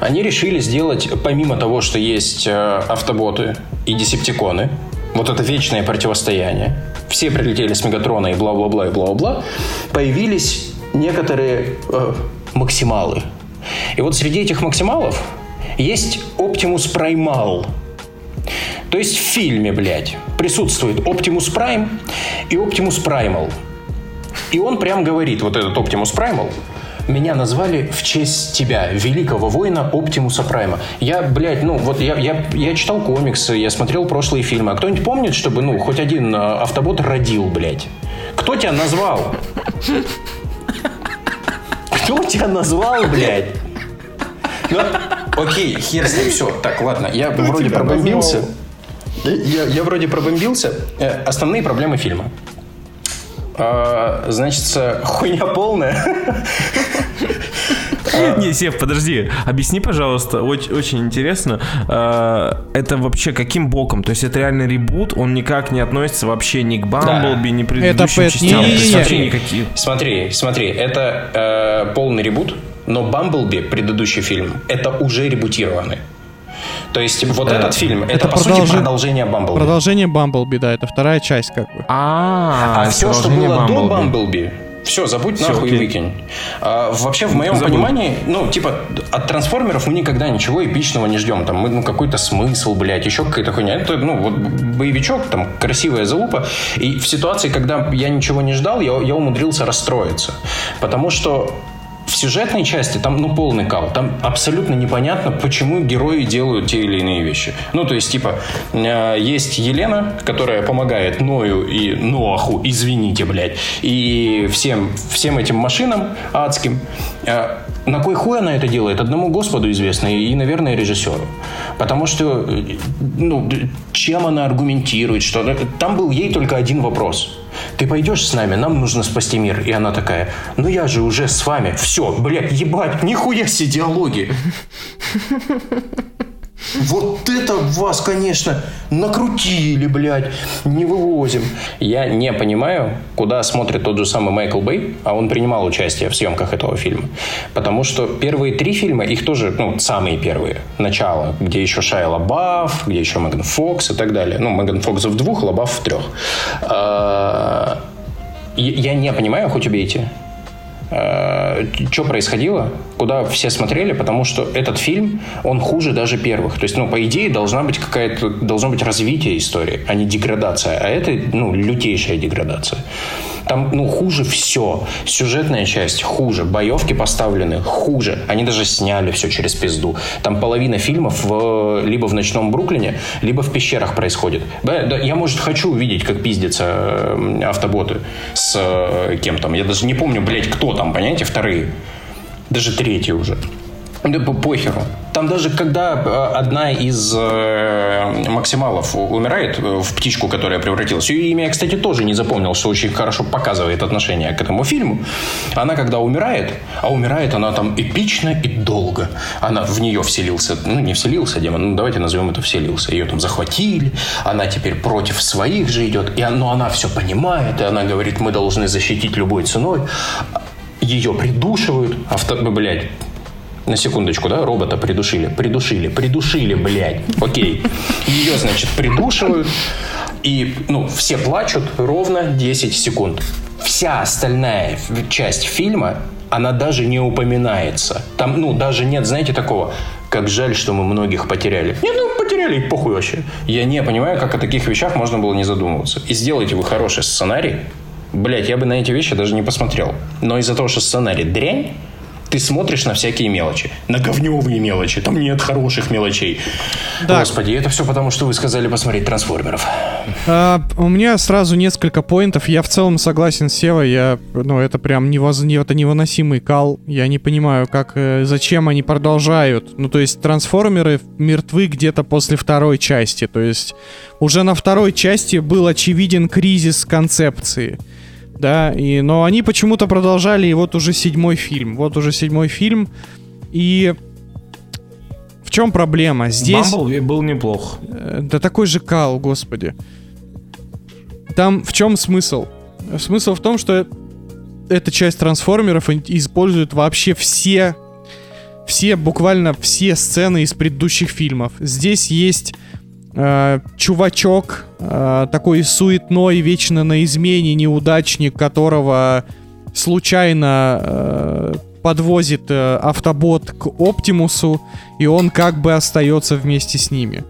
они решили сделать, помимо того, что есть э, автоботы и десептиконы, вот это вечное противостояние, все прилетели с Мегатрона и бла-бла-бла и бла-бла-бла, появились некоторые э, максималы. И вот среди этих максималов есть Optimus Primal. То есть в фильме, блядь, присутствует Optimus Prime и Optimus Primal. И он прям говорит, вот этот Optimus Primal, меня назвали в честь тебя, великого воина Оптимуса Прайма. Я, блядь, ну, вот я, я, я читал комиксы, я смотрел прошлые фильмы. А кто-нибудь помнит, чтобы, ну, хоть один э, автобот родил, блядь? Кто тебя назвал? Кто тебя назвал, блядь? Ну, окей, хер с ним, все. Так, ладно, я вроде тебя пробомбился. Я, я вроде пробомбился. Э, основные проблемы фильма. А, значит, хуйня полная. Не, Сев, подожди, объясни, пожалуйста, очень, очень интересно, э, это вообще каким боком? То есть это реально ребут, он никак не относится вообще ни к Бамблби, ни к предыдущим Пэт, частям? не-не-не. То есть вообще Смотри, никакие. Смотри, смотри, это э, полный ребут, но Бамблби, предыдущий фильм, это уже ребутированный. То есть вот этот фильм, это, по сути продолжение Бамблби. Продолжение Бамблби, да, это вторая часть как бы. А, А все, что было до Бамблби. Все, забудь Всё, нахуй и выкинь. А, вообще, в моем Забыл. понимании, ну, типа, от трансформеров мы никогда ничего эпичного не ждем. Там, мы, ну, какой-то смысл, блядь, еще какая-то хуйня. Это, ну, вот боевичок, там, красивая залупа. И в ситуации, когда я ничего не ждал, я, я умудрился расстроиться. Потому что в сюжетной части там, ну, полный кал. Там абсолютно непонятно, почему герои делают те или иные вещи. Ну, то есть, типа, э, есть Елена, которая помогает Ною и Ноаху, извините, блядь, и всем, всем этим машинам адским. На кой хуй она это делает? Одному Господу известно и, наверное, режиссеру. Потому что, ну, чем она аргументирует, что... Там был ей только один вопрос. Ты пойдешь с нами, нам нужно спасти мир. И она такая, ну я же уже с вами. Все, блядь, ебать, нихуя себе диалоги. Вот это вас, конечно, накрутили, блядь, не вывозим. Я не понимаю, куда смотрит тот же самый Майкл Бэй, а он принимал участие в съемках этого фильма. Потому что первые три фильма, их тоже, ну, самые первые, начало, где еще Шайа Лабаф, где еще Меган Фокс и так далее. Ну, Меган Фокс в двух, Лабаф в трех. А, Я не понимаю, хоть убейте, что происходило, куда все смотрели, потому что этот фильм, он хуже даже первых. То есть, ну, по идее, должна быть какая-то, должно быть развитие истории, а не деградация. А это, ну, лютейшая деградация. Там, ну, хуже все. Сюжетная часть хуже. Боевки поставлены хуже. Они даже сняли все через пизду. Там половина фильмов в, либо в ночном Бруклине, либо в пещерах происходит. Да, да, я, может, хочу увидеть, как пиздятся э, автоботы с э, кем там. Я даже не помню, блядь, кто там, понимаете, вторые. Даже третьи уже. Да по- похеру. Там даже когда э, одна из э, максималов умирает э, в птичку, которая превратилась, ее имя я, кстати, тоже не запомнил, что очень хорошо показывает отношение к этому фильму. Она когда умирает, а умирает она там эпично и долго. Она в нее вселился, ну не вселился демон, ну давайте назовем это вселился. Ее там захватили, она теперь против своих же идет, и, но она все понимает, и она говорит, мы должны защитить любой ценой. Ее придушивают, авто, блядь, на секундочку, да, робота придушили, придушили, придушили, блядь, окей. Ее, значит, придушивают, и, ну, все плачут ровно 10 секунд. Вся остальная часть фильма, она даже не упоминается. Там, ну, даже нет, знаете, такого, как жаль, что мы многих потеряли. Нет, ну, потеряли, и похуй вообще. Я не понимаю, как о таких вещах можно было не задумываться. И сделайте вы хороший сценарий, Блять, я бы на эти вещи даже не посмотрел. Но из-за того, что сценарий дрянь, ты смотришь на всякие мелочи. На говневые мелочи. Там нет хороших мелочей. Да. Господи, это все потому, что вы сказали посмотреть трансформеров. А, у меня сразу несколько поинтов. Я в целом согласен с Севой. Я, ну, это прям невоз... не- это невыносимый кал. Я не понимаю, как, э, зачем они продолжают. Ну, то есть трансформеры мертвы где-то после второй части. То есть уже на второй части был очевиден кризис концепции. Да, и, но они почему-то продолжали, и вот уже седьмой фильм. Вот уже седьмой фильм. И в чем проблема? Здесь... Бамблби был неплох. Э, Да такой же кал, господи. Там в чем смысл? Смысл в том, что эта часть трансформеров использует вообще все, все, буквально все сцены из предыдущих фильмов. Здесь есть э, чувачок, э, такой суетной, вечно на измене, неудачник, которого случайно э, подвозит автобот к Оптимусу, и он как бы остается вместе с ними.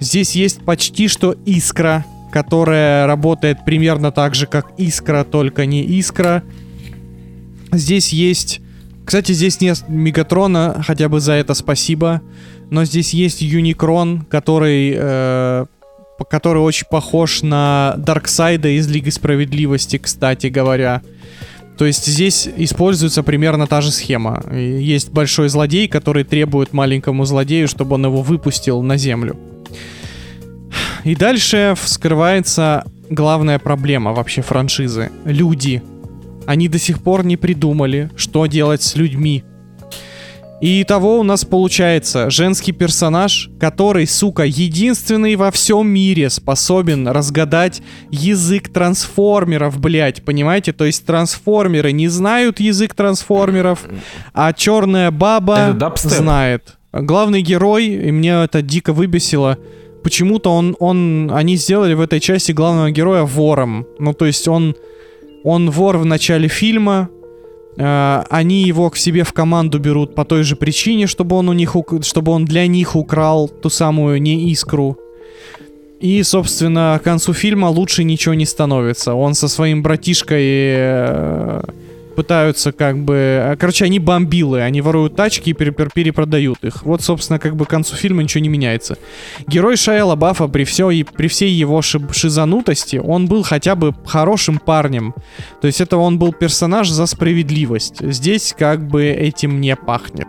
Здесь есть почти что искра, которая работает примерно так же, как искра, только не искра. Здесь есть... Кстати, здесь нет Мегатрона, хотя бы за это спасибо. Но здесь есть Юникрон, который... э, который очень похож на Дарксайда из Лиги Справедливости, кстати говоря. То есть здесь используется примерно та же схема. Есть большой злодей, который требует маленькому злодею, чтобы он его выпустил на землю. И дальше вскрывается главная проблема вообще франшизы. Люди. Они до сих пор не придумали, что делать с людьми. И того у нас получается женский персонаж, который, сука, единственный во всем мире способен разгадать язык трансформеров, блять, понимаете? То есть трансформеры не знают язык трансформеров, а черная баба знает. Главный герой, и мне это дико выбесило, почему-то он, он, они сделали в этой части главного героя вором. Ну, то есть он, он вор в начале фильма, э, они его к себе в команду берут по той же причине, чтобы он у них, чтобы он для них украл ту самую не искру. И, собственно, к концу фильма лучше ничего не становится. Он со своим братишкой э, пытаются как бы... э, Короче, они бомбилы, они воруют тачки и пере- пере- перепродают их. Вот, собственно, как бы к концу фильма ничего не меняется. Герой Шайа Лабафа при, все, и при всей его шизанутости, он был хотя бы хорошим парнем. То есть это он был персонаж за справедливость. Здесь как бы этим не пахнет.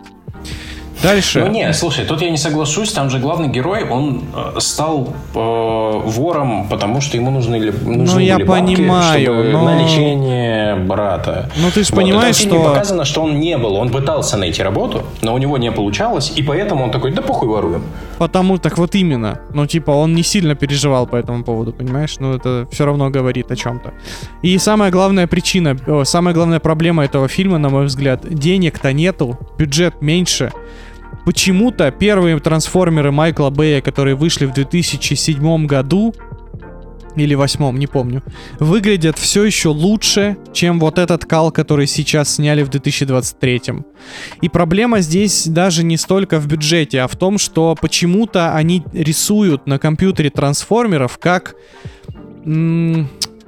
Дальше. Ну не, слушай, тут я не соглашусь, там же главный герой, он э, стал э, вором, потому что ему нужны, ли- нужны Ну, я были бабки, понимаю, чтобы но- на лечение брата. Ну, ты ж Вот, понимаешь, что- показано, что он не был, он пытался найти работу, но у него не получалось, и поэтому он такой, да похуй воруем. Потому так вот именно. Ну, типа, он не сильно переживал по этому поводу, понимаешь? Ну, это все равно говорит о чем-то. И самая главная причина, о, самая главная проблема этого фильма, на мой взгляд, денег-то нету, бюджет меньше. Почему-то первые трансформеры Майкла Бэя, которые вышли в 2007 году, или восьмом, не помню, выглядят все еще лучше, чем вот этот кал, который сейчас сняли в 2023. И проблема здесь даже не столько в бюджете, а в том, что почему-то они рисуют на компьютере трансформеров как...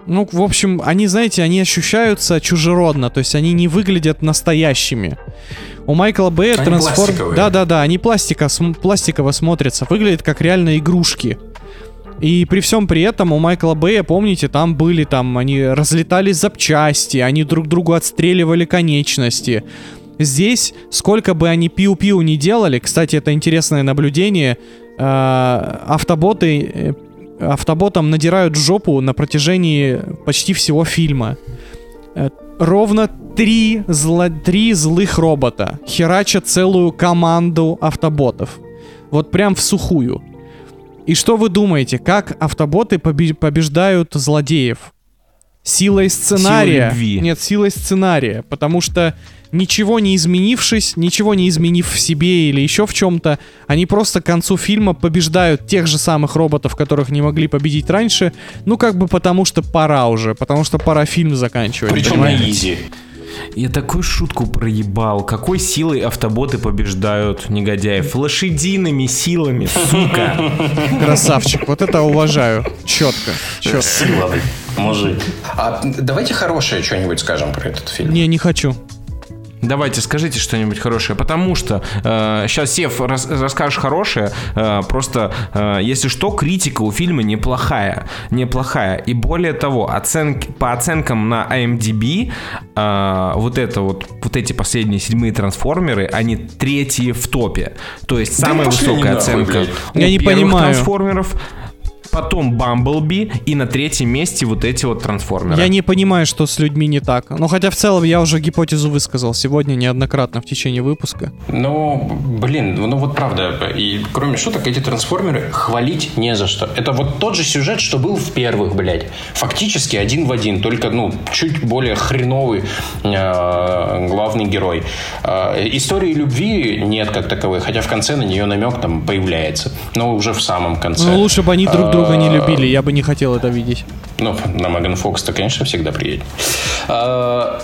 ну, в общем, они, знаете, они ощущаются чужеродно, то есть они не выглядят настоящими. У Майкла Бэя трансформ... Да-да-да, они пластика, см- пластиково смотрятся, выглядят как реально игрушки. И при всем при этом у Майкла Бэя, помните, там были там, они разлетались запчасти, они друг другу отстреливали конечности. Здесь, сколько бы они пиу-пиу не делали, кстати, это интересное наблюдение, э, автоботы, э, автоботам надирают жопу на протяжении почти всего фильма. Э, Ровно три, зло- три злых робота херачат целую команду автоботов. Вот прям в сухую. И что вы думаете, как автоботы побе- побеждают злодеев? Силой сценария. любви. Нет, силой сценария. Потому что ничего не изменившись, ничего не изменив в себе или еще в чем-то, они просто к концу фильма побеждают тех же самых роботов, которых не могли победить раньше. Ну, как бы потому что пора уже. Потому что пора фильм заканчивать. Причем понимаете? на изи. Я такую шутку проебал. Какой силой автоботы побеждают негодяев? Лошадиными силами, сука. Красавчик. Вот это уважаю. Четко. Четко. Сила, мужик. А давайте хорошее что-нибудь скажем про этот фильм. Не, не хочу. Давайте скажите что-нибудь хорошее, потому что сейчас Сев рас- расскажешь хорошее, э, просто э, если что, критика у фильма неплохая, неплохая. И более того, оценки по оценкам на IMDb э, вот это вот вот эти последние седьмые трансформеры, они третьи в топе. То есть Да самая высокая нахуй, оценка блядь. у Я не понимаю. трансформеров. Потом Бамблби и на третьем месте вот эти вот трансформеры. Я не понимаю, что с людьми не так. Ну, хотя в целом я уже гипотезу высказал сегодня неоднократно в течение выпуска. Ну, блин, ну вот правда. И кроме шуток, эти трансформеры хвалить не за что. Это вот тот же сюжет, что был в первых, блядь. Фактически один в один, только, ну, чуть более хреновый э, главный герой. Э, истории любви нет как таковой, хотя в конце на нее намек там появляется. Но уже в самом конце. Ну, лучше бы они друг друга не А, любили, я бы не хотел это видеть. Ну, на Меган Фокс-то, конечно, всегда приедет. А,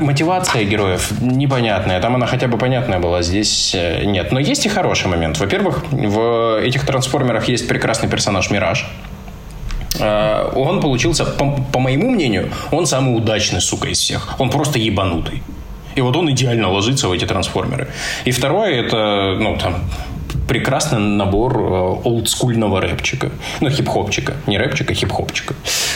мотивация героев непонятная. Там она хотя бы понятная была, здесь э, нет. Но есть и хороший момент. Во-первых, в этих трансформерах есть прекрасный персонаж Мираж. А, Он получился, по, по моему мнению, он самый удачный, сука, из всех. Он просто ебанутый. И вот он идеально ложится в эти трансформеры. И второе, это, ну, там, прекрасный набор э, олдскульного рэпчика. Ну, хип-хопчика. Не рэпчика, а хип-хопчика.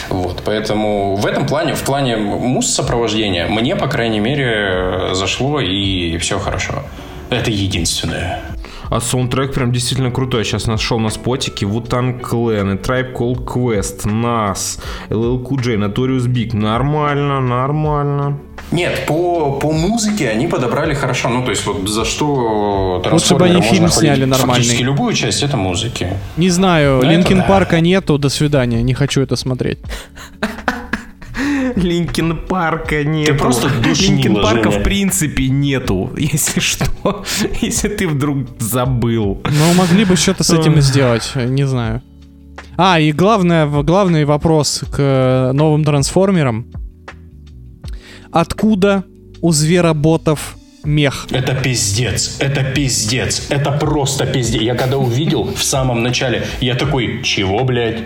Вот, поэтому в этом плане, в плане муз-сопровождения, мне, по крайней мере, зашло и все хорошо. Это единственное. А саундтрек прям действительно крутой. Сейчас нашел на спотике Wu-Tang Clan, и Tribe Called Quest, Nas, LL Cool J, Notorious B.I.G.. Нормально, нормально. Нет, по, по музыке они подобрали хорошо. Ну, то есть, вот за что Лучше бы трансформеры они фильм сняли нормальный. Фактически любую часть это музыки. Не знаю, Линкин да. Парка нету, до свидания, не хочу это смотреть. Линкин Парка нету. просто душнила, Линкин Парка в принципе нету, если что. Если ты вдруг забыл. Ну, могли бы что-то с этим и сделать, не знаю. А, и главное, главный вопрос к новым трансформерам. Откуда у звероботов мех? Это пиздец, это пиздец, это просто пиздец. Я когда увидел в самом начале, я такой, чего, блядь?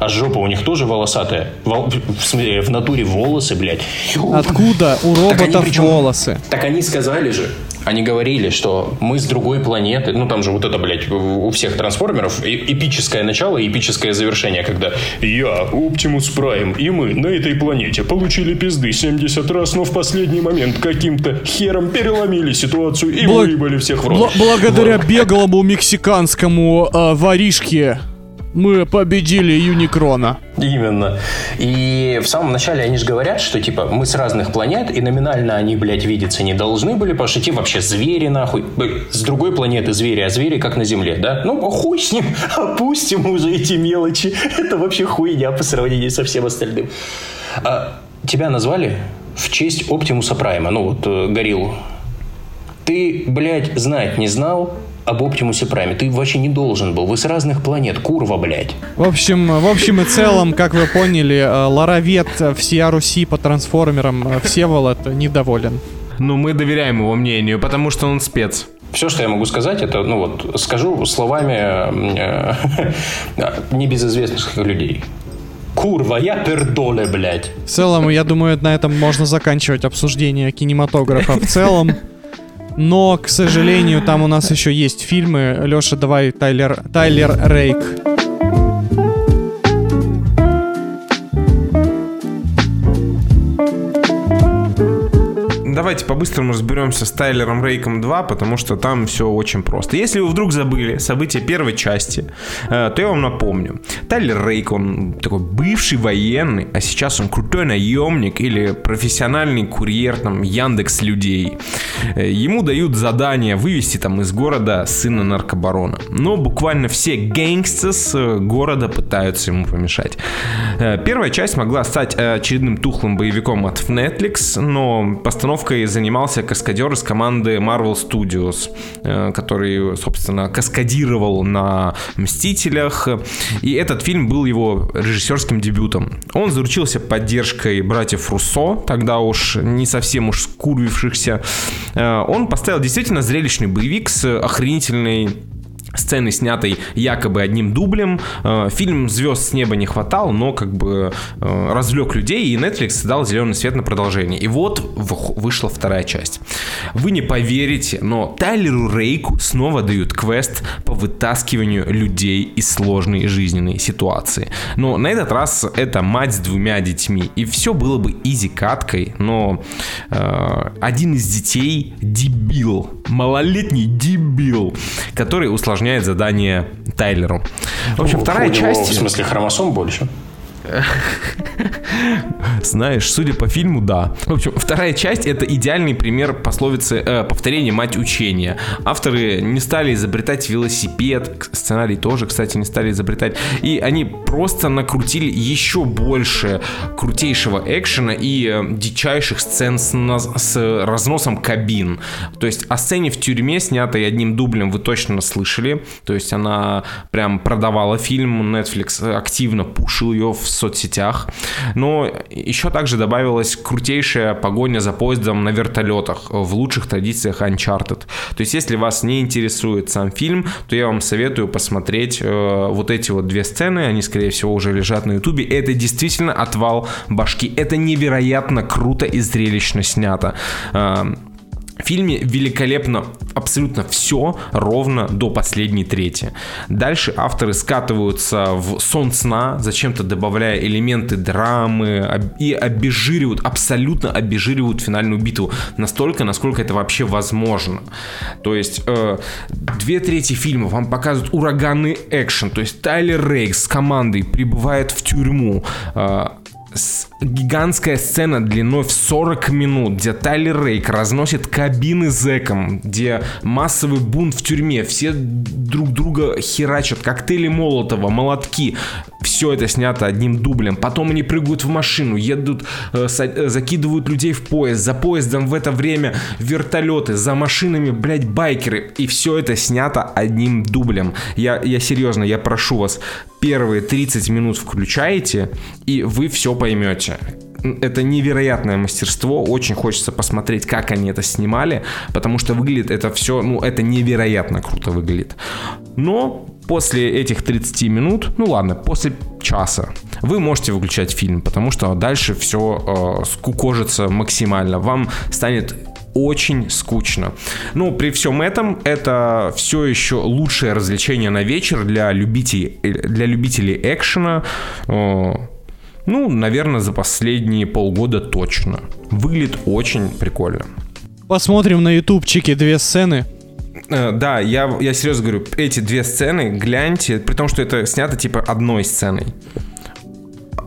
А жопа у них тоже волосатая? Вол- В, смысле, в натуре волосы, блядь. Откуда у Так они роботов причем- волосы? Так они сказали же, они говорили, что мы с другой планеты, ну там же вот это, блядь, у всех трансформеров эпическое начало и эпическое завершение, когда я, Оптимус Прайм, и мы на этой планете получили пизды 70 раз, но в последний момент каким-то хером переломили ситуацию и Бла- выебали всех в рот. Бла- благодаря беглому мексиканскому э, воришке мы победили Юникрона. Именно. И в самом начале они же говорят, что типа мы с разных планет, и номинально они, блядь, видеться не должны были, потому что те вообще звери, нахуй. С другой планеты звери, а звери как на Земле, да? Ну, хуй с ним, опустим уже эти мелочи. Это вообще хуйня по сравнению со всем остальным. А, тебя назвали в честь Оптимуса Прайма, ну вот, э, Гориллу. Ты, блядь, знать не знал об Оптимусе Прайме. Ты вообще не должен был. Вы с разных планет, курва, блядь. В общем, в общем и целом, как вы поняли, э, Ларовет э, всея Руси по трансформерам э, Всеволод недоволен. Но мы доверяем его мнению, потому что он спец. Все, что я могу сказать, это, ну вот, скажу словами небезызвестных людей. Курва, я пердоле, блядь. В целом, я думаю, на этом можно заканчивать обсуждение кинематографа в целом. Но, к сожалению, там у нас еще есть фильмы. Леша, давай Тайлер, Тайлер Рейк. Давайте по-быстрому разберемся с Тайлером Рейком 2, потому что там все очень просто. Если вы вдруг забыли события первой части, э, то я вам напомню. Тайлер Рейк, он такой бывший военный, а сейчас он крутой наемник или профессиональный курьер там Яндекс людей. Э, Ему дают задание вывести там из города сына наркобарона. Но буквально все гэнгстers э, города пытаются ему помешать. Первая часть могла стать очередным тухлым боевиком от Netflix, но постановкой занимался каскадер из команды Marvel Studios, э, который, собственно, каскадировал на «Мстителях». И этот фильм был его режиссерским дебютом. Он заручился поддержкой братьев Руссо, тогда уж не совсем уж скурвившихся. Э, Он поставил действительно зрелищный боевик с охренительной сцены, снятой якобы одним дублем. Э, Фильм звезд с неба не хватал, но как бы э, развлек людей, и Netflix дал зеленый свет на продолжение. И вот вышла вторая часть. Вы не поверите, но Тайлеру Рейку снова дают квест по вытаскиванию людей из сложной жизненной ситуации. Но на этот раз это мать с двумя детьми. И все было бы изи каткой, но э, один из детей дебил, малолетний дебил, который усложняет усложняет задание Тайлеру. В общем, вторая У него, часть... В смысле, хромосом больше? Знаешь, судя по фильму, да. В общем, вторая часть это идеальный пример пословицы э, повторение мать учения. Авторы не стали изобретать велосипед, сценарий тоже, кстати, не стали изобретать. И они просто накрутили еще больше крутейшего экшена и э, дичайших сцен с, на- с разносом кабин. То есть о сцене в тюрьме, снятой одним дублем, вы точно слышали. То есть она прям продавала фильм, Netflix активно пушил ее в соцсетях. Но еще также добавилась крутейшая погоня за поездом на вертолетах в лучших традициях Uncharted. То есть если вас не интересует сам фильм, то я вам советую посмотреть э, вот эти вот две сцены. Они, скорее всего, уже лежат на ютубе. Это действительно отвал башки. Это невероятно круто и зрелищно снято. Э, фильме великолепно абсолютно все ровно до последней трети. Дальше авторы скатываются в сон сна, зачем-то добавляя элементы драмы и обезжиривают, абсолютно обезжиривают финальную битву настолько, насколько это вообще возможно. То есть э, две трети фильма вам показывают ураганный экшен, то есть Тайлер Рейкс с командой прибывает в тюрьму, э, гигантская сцена длиной в 40 минут, где Тайлер Рейк разносит кабины зэком, где массовый бунт в тюрьме, все друг друга херачат, коктейли Молотова, молотки. Все это снято одним дублем. Потом они прыгают в машину, едут, э, э, закидывают людей в поезд. За поездом в это время вертолеты, за машинами, блядь, байкеры. И все это снято одним дублем. Я, я серьезно, я прошу вас, первые 30 минут включаете, и вы все поймете. Это невероятное мастерство. Очень хочется посмотреть, как они это снимали, потому что выглядит это все, ну, это невероятно круто выглядит. Но после этих 30 минут, ну ладно, после часа, вы можете выключать фильм, потому что дальше все э, скукожится максимально. Вам станет очень скучно. Но при всем этом это все еще лучшее развлечение на вечер для любителей, для любителей экшена. Э, Ну, наверное, за последние полгода точно. Выглядит очень прикольно. Посмотрим на ютубчике две сцены. Э, Да, я, я серьезно говорю, эти две сцены, гляньте, при том, что это снято типа одной сценой.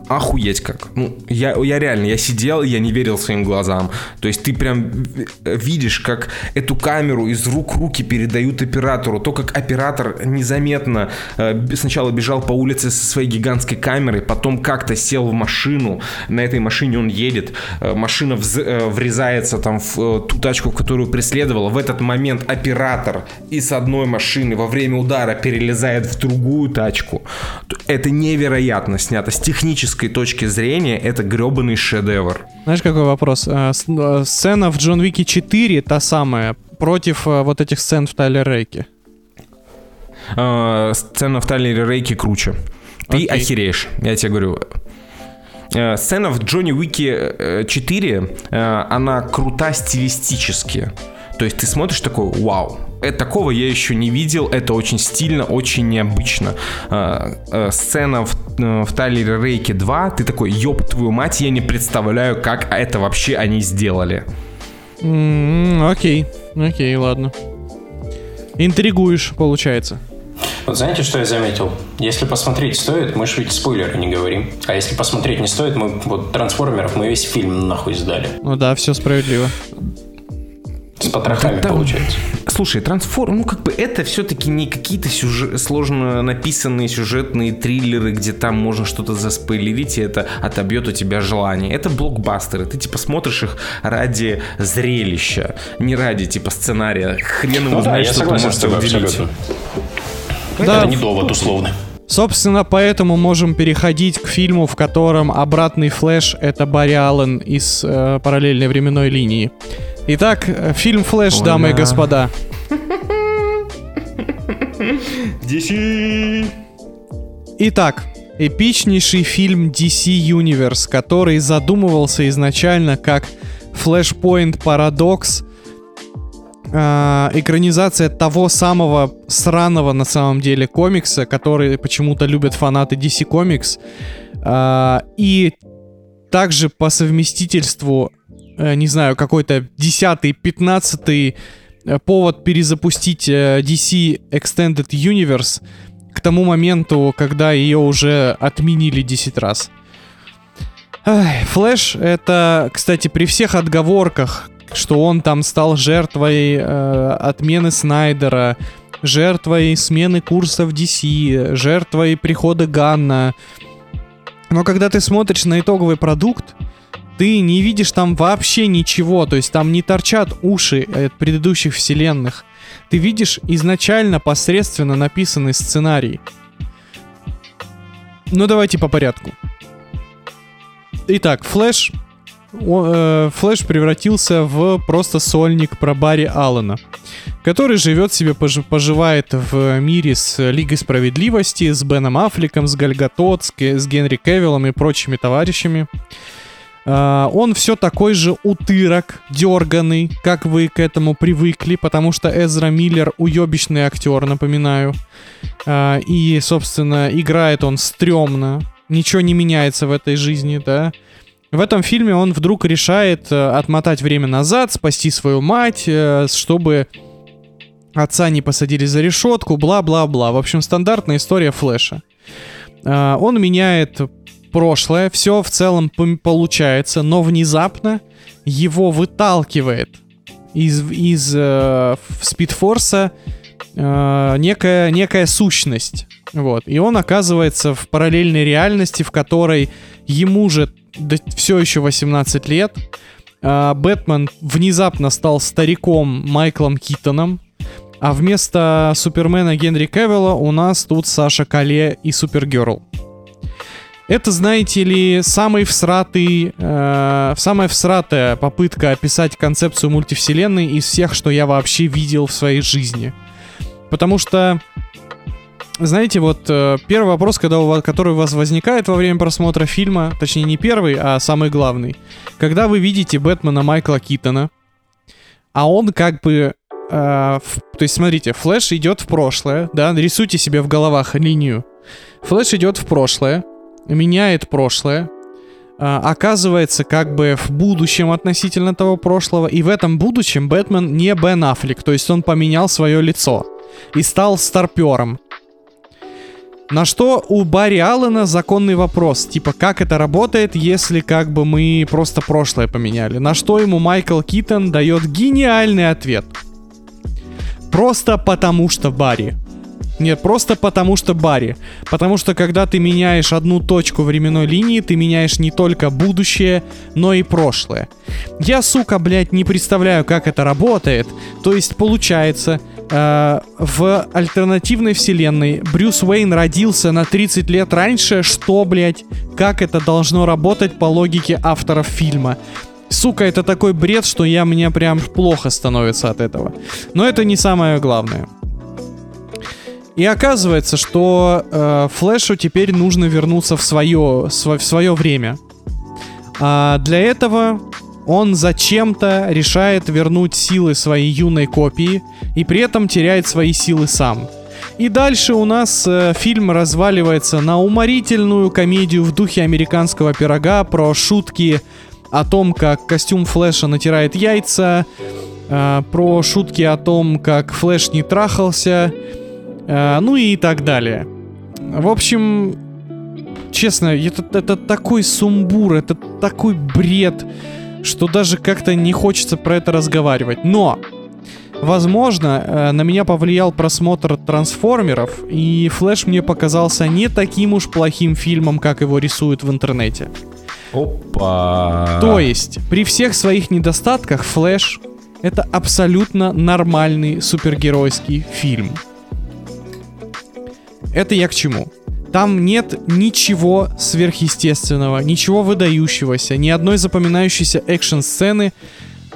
Охуеть как. Ну, я, я реально, я сидел, я не верил своим глазам. То есть ты прям видишь, как эту камеру из рук руки передают оператору. То, как оператор незаметно э, сначала бежал по улице со своей гигантской камерой, потом как-то сел в машину, на этой машине он едет, э, машина вз- э, врезается там в э, ту тачку, которую преследовала. В этот момент оператор из одной машины во время удара перелезает в другую тачку. Это невероятно снято. С технической точки зрения это гребаный шедевр. Знаешь, какой вопрос? А, а, Сцена в Джон Уике 4, та самая, против а, вот этих сцен в Тайлер Рейке. Э, Сцена в Тайлере Рейке круче. Ты Окей. охереешь, я тебе говорю. Э, Сцена в Джонни Уике э, 4, э, она крута стилистически. То есть ты смотришь такой, вау, э, такого я еще не видел, это очень стильно, очень необычно. Э, э, Сцена в, э, в Тайлере Рейке 2, ты такой, ёб твою мать, я не представляю, как это вообще они сделали. М, Окей, окей, ладно. Интригуешь, получается. Вот знаете, что я заметил? Если посмотреть стоит, мы же ведь спойлеры не говорим. А если посмотреть не стоит, мы вот трансформеров мы весь фильм нахуй сдали. Ну да, все справедливо. С потрохами Да там- получается. Слушай, трансформ, ну как бы это все-таки не какие-то сюжет, сложно написанные сюжетные триллеры, где там можно что-то заспойлерить, и это отобьет у тебя желание. Это блокбастеры, ты типа смотришь их ради зрелища, не ради типа сценария. Хрен его Ну да, знает, я что ты можешь абсолютно. Да. Это не довод, условно. Собственно, поэтому можем переходить к фильму, в котором обратный флэш — это Барри Аллен из э, параллельной временной линии. Итак, фильм «Флэш», дамы и да. господа. Итак, эпичнейший фильм DC Universe, который задумывался изначально как Flashpoint Paradox, а, экранизация того самого сраного на самом деле комикса, который почему-то любят фанаты DC Comics, а, и также по совместительству, не знаю, какой-то 10-15 э, повод перезапустить э, DC Extended Universe к тому моменту, когда ее уже отменили 10 раз. Флэш это, кстати, при всех отговорках, что он там стал жертвой э, отмены Снайдера, жертвой смены курса в DC, жертвой прихода Ганна. Но когда ты смотришь на итоговый продукт, ты не видишь там вообще ничего, то есть там не торчат уши от предыдущих вселенных. Ты видишь изначально посредственно написанный сценарий. Ну давайте по порядку. Итак, Флэш э, Флэш превратился в просто сольник про Барри Аллена, который живет себе, пож, поживает в мире с Лигой Справедливости, с Беном Аффлеком, с Гальгатот, с, с Генри Кевиллом и прочими товарищами. Uh, он все такой же утырок, дерганый, как вы к этому привыкли, потому что Эзра Миллер уебищный актер, напоминаю. Uh, и, собственно, играет он стрёмно. Ничего не меняется в этой жизни, да. В этом фильме он вдруг решает э, отмотать время назад, спасти свою мать, э, чтобы отца не посадили за решетку, бла-бла-бла. В общем, стандартная история Флэша. Э, он меняет прошлое, все в целом получается, но внезапно его выталкивает из, из э, Спидфорса э, некая, некая сущность. Вот. И он оказывается в параллельной реальности, в которой ему же все еще 18 лет. А, Бэтмен внезапно стал стариком Майклом Китоном. А вместо Супермена Генри Кевилла у нас тут Саша Кале и Супергерл. Это, знаете ли, самый всратый, э, самая всратая попытка описать концепцию мультивселенной из всех, что я вообще видел в своей жизни. Потому что знаете, вот э, первый вопрос, когда у вас, который у вас возникает во время просмотра фильма, точнее не первый, а самый главный. Когда вы видите Бэтмена Майкла Китона, а он как бы... Э, в, то есть, смотрите, Флэш идет в прошлое, да, рисуйте себе в головах линию. Флэш идет в прошлое, меняет прошлое, э, оказывается как бы в будущем относительно того прошлого, и в этом будущем Бэтмен не Бен Аффлек, то есть он поменял свое лицо и стал старпером. На что у Барри Аллена законный вопрос, типа, как это работает, если как бы мы просто прошлое поменяли? На что ему Майкл Китон дает гениальный ответ. Просто потому что Барри. Нет, просто потому что Барри. Потому что когда ты меняешь одну точку временной линии, ты меняешь не только будущее, но и прошлое. Я, сука, блядь, не представляю, как это работает. То есть, получается, э, в альтернативной вселенной Брюс Уэйн родился на 30 лет раньше, что, блядь, как это должно работать по логике авторов фильма? Сука, это такой бред, что я мне прям плохо становится от этого. Но это не самое главное. И оказывается, что э, Флэшу теперь нужно вернуться в свое, в свое время. А для этого он зачем-то решает вернуть силы своей юной копии и при этом теряет свои силы сам. И дальше у нас э, фильм разваливается на уморительную комедию в духе американского пирога про шутки о том, как костюм Флэша натирает яйца, э, про шутки о том, как Флэш не трахался, э, ну и так далее. В общем, честно, это, это такой сумбур, это такой бред что даже как-то не хочется про это разговаривать. Но, возможно, э, на меня повлиял просмотр трансформеров, и Флэш мне показался не таким уж плохим фильмом, как его рисуют в интернете. Опа. То есть, при всех своих недостатках, Флэш это абсолютно нормальный супергеройский фильм. Это я к чему? Там нет ничего сверхъестественного, ничего выдающегося, ни одной запоминающейся экшн-сцены,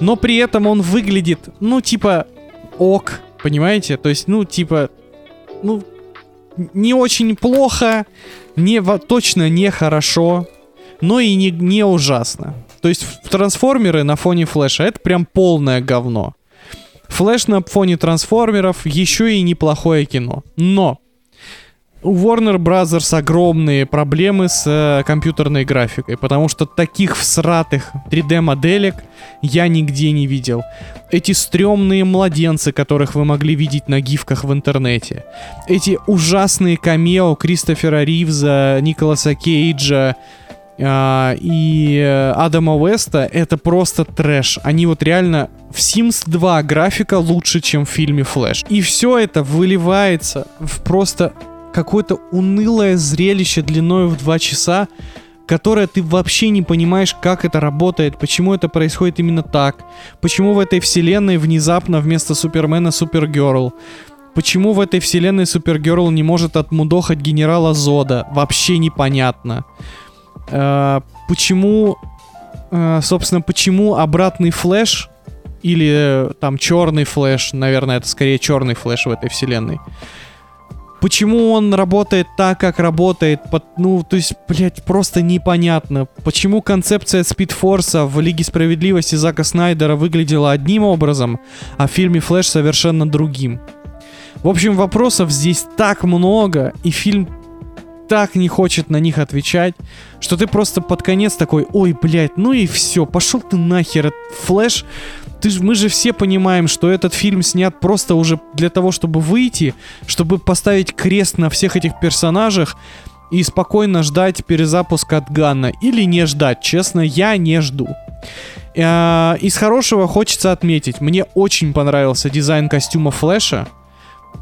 но при этом он выглядит, ну, типа, ок, понимаете? То есть, ну, типа, ну, не очень плохо, не, точно не хорошо, но и не, не ужасно. То есть трансформеры на фоне флеша это прям полное говно. Флэш на фоне трансформеров еще и неплохое кино. Но у Warner Bros. огромные проблемы с э, компьютерной графикой, потому что таких всратых 3D-моделек я нигде не видел. Эти стрёмные младенцы, которых вы могли видеть на гифках в интернете. Эти ужасные камео Кристофера Ривза, Николаса Кейджа, а, и э, Адама Уэста это просто трэш. Они вот реально в Sims 2 графика лучше, чем в фильме Флэш. И все это выливается в просто какое-то унылое зрелище длиной в 2 часа, которое ты вообще не понимаешь, как это работает, почему это происходит именно так, почему в этой вселенной внезапно вместо Супермена Супергерл, почему в этой вселенной Супергерл не может отмудохать генерала Зода, вообще непонятно. Э, почему, э, собственно, почему обратный флэш или э, там черный флэш, наверное, это скорее черный флэш в этой вселенной. Почему он работает так, как работает? Ну, то есть, блядь, просто непонятно. Почему концепция Спидфорса в Лиге Справедливости Зака Снайдера выглядела одним образом, а в фильме Флэш совершенно другим? В общем, вопросов здесь так много, и фильм так не хочет на них отвечать, что ты просто под конец такой, ой, блядь, ну и все, пошел ты нахер, Флэш. Ты, мы же все понимаем, что этот фильм снят просто уже для того, чтобы выйти, чтобы поставить крест на всех этих персонажах и спокойно ждать перезапуска от Ганна. Или не ждать, честно, я не жду. Э, из хорошего хочется отметить, мне очень понравился дизайн костюма Флэша.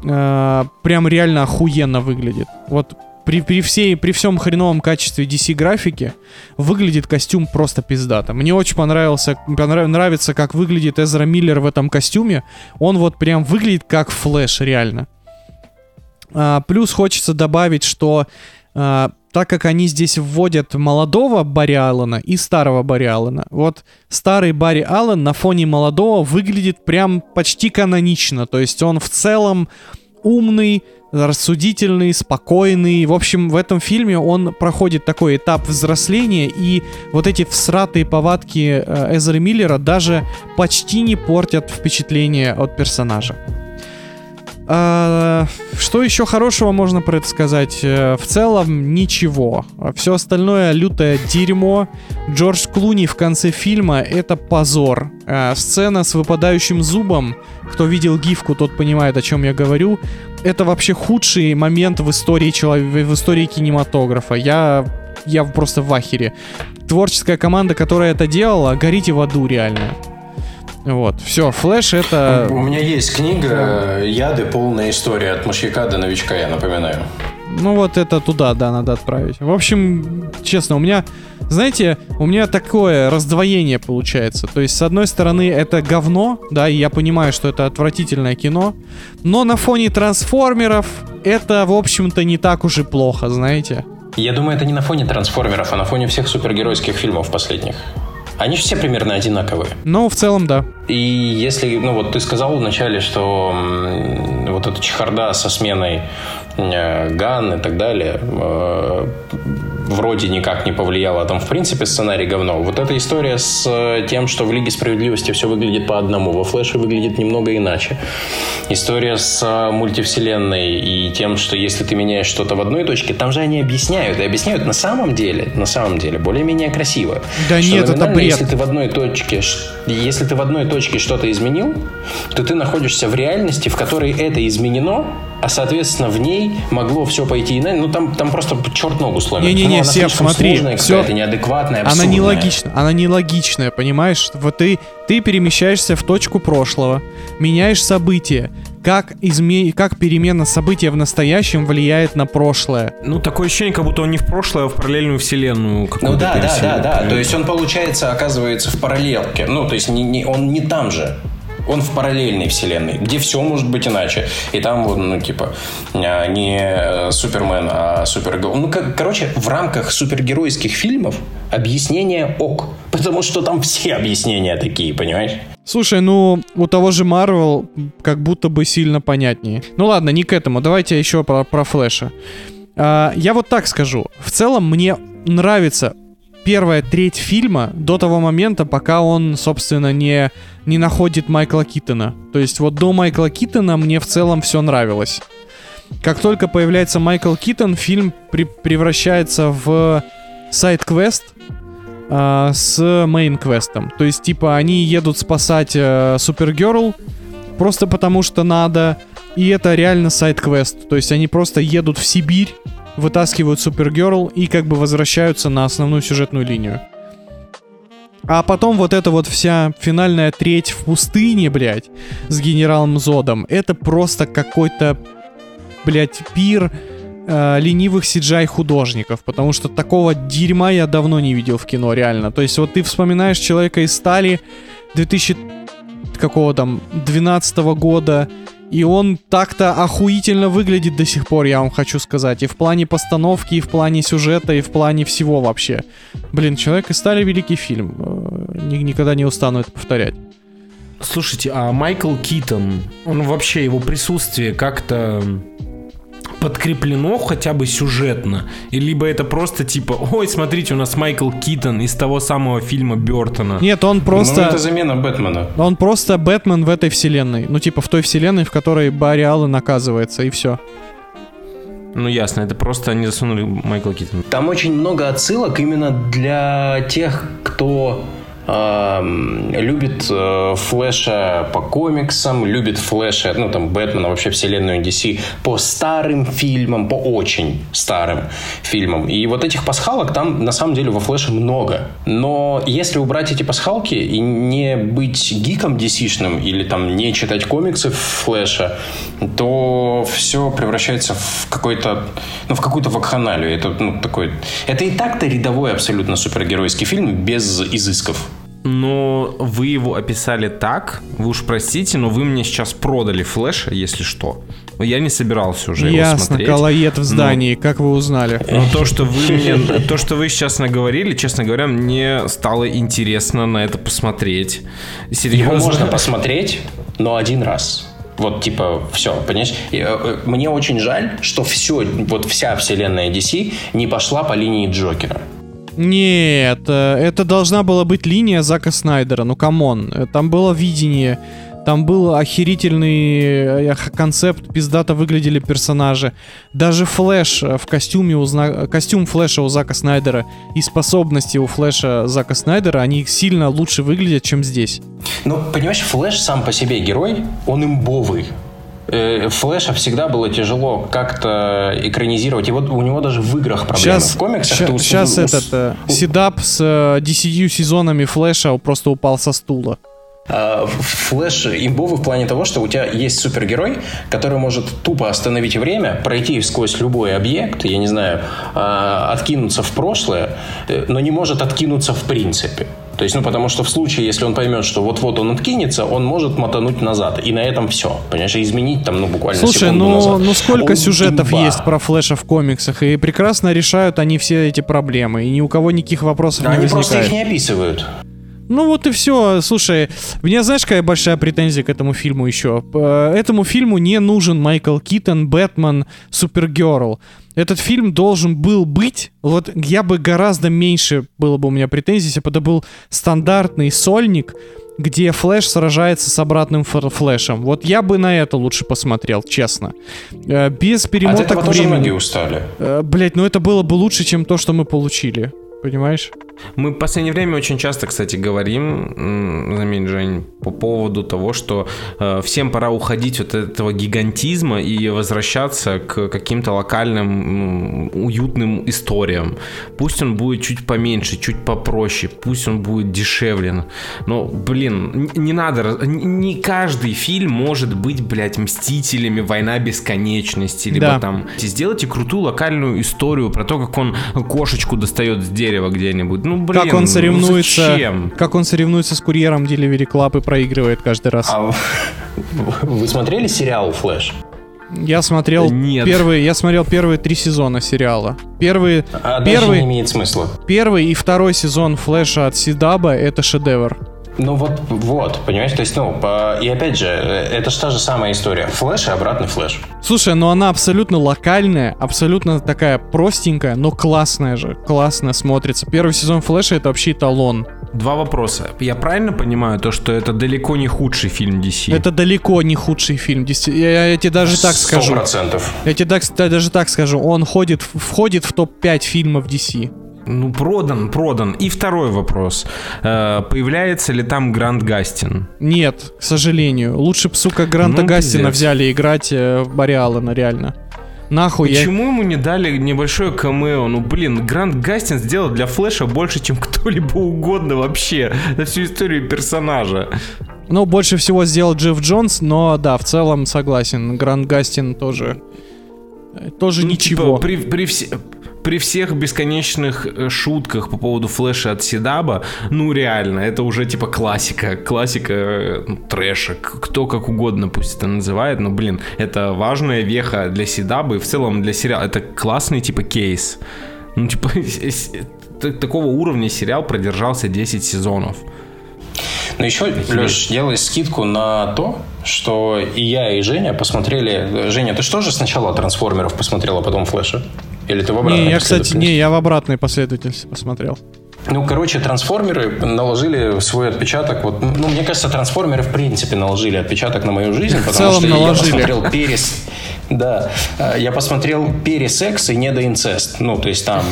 Э, прям реально охуенно выглядит. Вот при, при, всей, при всем хреновом качестве DC графики выглядит костюм просто пиздато. Мне очень понравился, понрав, нравится, как выглядит Эзра Миллер в этом костюме. Он вот прям выглядит как Флэш, реально. А, плюс хочется добавить, что а, так как они здесь вводят молодого Барри Аллена и старого Барри Аллена, вот старый Барри Аллен на фоне молодого выглядит прям почти канонично. То есть он в целом умный, рассудительный, спокойный. В общем, в этом фильме он проходит такой этап взросления, и вот эти всратые повадки э, Эзера Миллера даже почти не портят впечатление от персонажа. А, что еще хорошего можно про это сказать? Э, в целом ничего. Все остальное лютое дерьмо. Джордж Клуни в конце фильма это позор. А, сцена с выпадающим зубом. Кто видел гифку, тот понимает, о чем я говорю. Это вообще худший момент в истории человека, в истории кинематографа. Я я просто в ахере. Творческая команда, которая это делала, горите в аду реально. Вот, все, флэш это... У меня есть книга «Яды. Полная история от мышьяка до новичка», я напоминаю. Ну вот это туда, да, надо отправить. В общем, честно, у меня, знаете, у меня такое раздвоение получается. То есть, с одной стороны, это говно, да, и я понимаю, что это отвратительное кино, но на фоне трансформеров это, в общем-то, не так уж и плохо, знаете. Я думаю, это не на фоне трансформеров, а на фоне всех супергеройских фильмов последних. Они же все примерно одинаковые. Ну, в целом, да. И если, ну вот ты сказал вначале, что вот эта чехарда со сменой Ган и так далее э, вроде никак не повлияла, а там в принципе сценарий говно. Вот эта история с э, тем, что в Лиге Справедливости все выглядит по одному, во Флэше выглядит немного иначе. История с мультивселенной и тем, что если ты меняешь что-то в одной точке, там же они объясняют, и объясняют на самом деле, на самом деле, более-менее красиво. Да что нет, это бред. Если ты в одной точке, если ты в одной точке что-то изменил, то ты находишься в реальности, в которой это изменено, а соответственно в ней могло все пойти иначе. Ну там, там просто черт ногу сломит. Не-не-не, ну, Сев, смотри, сложная, все... неадекватная, абсурдная. Она нелогичная, она нелогичная, понимаешь? Вот ты, ты перемещаешься в точку прошлого, меняешь события, как, изме... как перемена события в настоящем влияет на прошлое. Ну, такое ощущение, как будто он не в прошлое, а в параллельную вселенную. Ну да, да, да, да. То есть он, получается, оказывается в параллелке. Ну, то есть не, не, он не там же он в параллельной вселенной, где все может быть иначе. И там вот, ну, типа, а, не э, Супермен, а Супергерой. Ну, как, короче, в рамках супергеройских фильмов объяснение ок. Потому что там все объяснения такие, понимаешь? Слушай, ну, у того же Марвел как будто бы сильно понятнее. Ну ладно, не к этому. Давайте еще про, про Флэша. А, я вот так скажу. В целом мне нравится первая треть фильма до того момента, пока он, собственно, не, не находит Майкла Китона. То есть вот до Майкла Китона мне в целом все нравилось. Как только появляется Майкл Китон, фильм при- превращается в side-квест а, с main-квестом. То есть, типа, они едут спасать э, просто потому, что надо. И это реально side-квест. То есть, они просто едут в Сибирь, вытаскивают Супергерл и как бы возвращаются на основную сюжетную линию. А потом вот эта вот вся финальная треть в пустыне, блядь, с генералом Зодом, это просто какой-то, блядь, пир э, ленивых CGI художников, потому что такого дерьма я давно не видел в кино, реально. То есть вот ты вспоминаешь Человека из стали 2000 какого там 12 года, и он так-то охуительно выглядит до сих пор, я вам хочу сказать. И в плане постановки, и в плане сюжета, и в плане всего вообще. Блин, «Человек из стали» великий фильм. Э, ни- Никогда не устану это повторять. Слушайте, а Майкл Китон, он вообще, его присутствие как-то подкреплено хотя бы сюжетно? И либо это просто типа, ой, смотрите, у нас Майкл Китон из того самого фильма Бертона. Нет, он Ну, это просто... замена Бэтмена. Он просто Бэтмен в этой вселенной. Ну, типа, в той вселенной, в которой Барри Аллен оказывается, и все. Ну ясно, это просто они засунули Майкла Китона. Там очень много отсылок именно для тех, кто любит э, Флэша по комиксам, любит Флэша, ну там Бэтмена, вообще вселенную DC по старым фильмам, по очень старым фильмам. И вот этих пасхалок там на самом деле во Флэше много. Но если убрать эти пасхалки и не быть гиком DC-шным или там не читать комиксы Флэша, то все превращается в какой-то, ну, в какую-то вакханалию. Это, ну, такой... Это и так-то рядовой абсолютно супергеройский фильм без изысков. Но вы его описали так, вы уж простите, но вы мне сейчас продали флэша, если что. Я не собирался уже его Ясно, смотреть. колоед в но- здании, как вы узнали? Но то, что вы мне, то, что вы сейчас наговорили, честно говоря, мне стало интересно на это посмотреть. Серьезно. Его можно посмотреть, но один раз. Вот, типа, все, понимаешь? Э, э, Мне очень жаль, что все, вот вся вселенная DC не пошла по линии Джокера. Нет, э, это должна была быть линия Зака Снайдера, ну come on. Э, Там было видение, там был охерительный э, концепт, пиздато выглядели персонажи. Даже Флэш в костюме у Зна- костюм Флэша у Зака Снайдера и способности у Флэша Зака Снайдера, они сильно лучше выглядят, чем здесь. Ну, понимаешь, Флэш сам по себе герой, он имбовый. Э, Флэша всегда было тяжело как-то экранизировать. И вот у него даже в играх проблемы. Сейчас, в комиксах ты ус- сейчас этот э, у- Седап с э, DCU сезонами Флэша просто упал со стула. А, Флэш имбовый в плане того, что у тебя есть супергерой, который может тупо остановить время, пройти сквозь любой объект, я не знаю, а, откинуться в прошлое, э, но не может откинуться в принципе. То есть, ну, потому что в случае, если он поймет, что вот-вот он откинется, он может мотануть назад. И на этом все. Понимаешь, изменить там, ну, буквально Слушай, секунду ну, назад. ну сколько Он сюжетов имба. есть про Флэша в комиксах, и прекрасно решают они все эти проблемы, и ни у кого никаких вопросов Да, не они просто возникает. их не описывают. Ну вот и все. Слушай, у меня знаешь, какая большая претензия к этому фильму еще? П- Этому фильму не нужен Майкл Китон, Бэтмен, Супергерл. Этот фильм должен был быть, вот я бы гораздо меньше было бы у меня претензий, если бы это был стандартный сольник, где Флэш сражается с обратным Флэшем. Вот я бы на это лучше посмотрел, честно. Э, Без От перемоток этого тоже времени. многие устали. Э, Блять, ну это было бы лучше, чем то, что мы получили. Понимаешь? Мы в последнее время очень часто, кстати, говорим, заметь, Жень, по поводу того, что э, всем пора уходить от этого гигантизма и возвращаться к каким-то локальным м, уютным историям. Пусть он будет чуть поменьше, чуть попроще, пусть он будет дешевле. Но, блин, не надо... Не каждый фильм может быть, блядь, Мстителями, Война Бесконечности, либо Да. там... Сделайте крутую локальную историю про то, как он кошечку достает с дерева где-нибудь. Ну, блин, как он ну соревнуется, зачем? как он соревнуется с курьером Delivery Club и проигрывает каждый раз. А вы смотрели сериал «Флэш»? Я смотрел Нет. первые, я смотрел первые три сезона сериала. Первый, А дальше не первый, имеет смысла. первый и второй сезон Флэша от Сидаба это шедевр. Ну вот, вот, понимаешь, то есть, ну, по- и опять же, э, это же та же самая история. Флэш и обратный флэш. Слушай, ну она абсолютно локальная, абсолютно такая простенькая, но классная же, классно смотрится. Первый сезон Флэша это вообще эталон. Два вопроса. Я правильно понимаю то, что это далеко не худший фильм DC? Это далеко не худший фильм. Дес- Я, я тебе даже так Сто скажу. процентов. Я тебе так- да, даже так скажу. Он ходит, входит в топ-5 фильмов DC. Ну, продан, продан. И второй вопрос. Э, появляется ли там Гранд Гастин? Нет, к сожалению. Лучше бы, сука, Гранта Ну, Гастина пиздец. взяли играть э, в Барри Аллена, реально. Нахуй я... Почему ему не дали небольшое камео? Ну, блин, Гранд Гастин сделал для Флэша больше, чем кто-либо угодно вообще на всю историю персонажа. Ну, больше всего сделал Джефф Джонс, но да, в целом согласен. Грант Гастин тоже... э, Тоже Ну, ничего. типа, при, при, все- при всех бесконечных э, шутках по поводу Флэша от Сидаба, ну реально, это уже типа классика, классика э, ну, трэша, кто как угодно пусть это называет, но блин, это важная веха для Сидаба и в целом для сериала, это классный типа кейс. Ну типа такого уровня сериал продержался 10 сезонов. Но еще, Леш, делай скидку на то, что и я, и Женя посмотрели... Женя, ты что же сначала «Трансформеров» посмотрела, а потом «Флэша»? Или ты в обратной Не, я, кстати, не, я в обратной последовательности посмотрел. Ну, короче, трансформеры наложили свой отпечаток. Вот, ну, мне кажется, трансформеры в принципе наложили отпечаток на мою жизнь, потому целом что наложили. я посмотрел перес. Да, э, я посмотрел пересекс и недоинцест. Ну, то есть там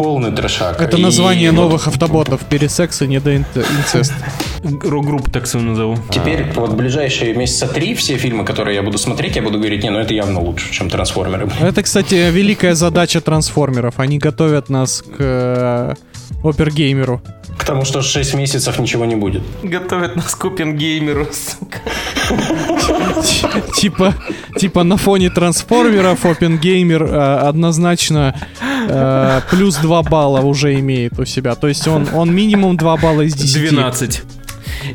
полный трешак. Это И название вот новых автоботов. Пересекс и недоинцест. Рок-группу так свою назову. Теперь вот ближайшие месяца три все фильмы, которые я буду смотреть, я буду говорить, не, ну это явно лучше, чем трансформеры. Это, кстати, великая задача трансформеров. Они готовят нас к э, опергеймеру. К тому, что 6 месяцев ничего не будет. Готовят нас к Опенгеймеру, сука. Типа, типа на фоне трансформеров опенгеймер э, однозначно э, плюс 2 балла уже имеет у себя. То есть он, он минимум 2 балла из 10. 12.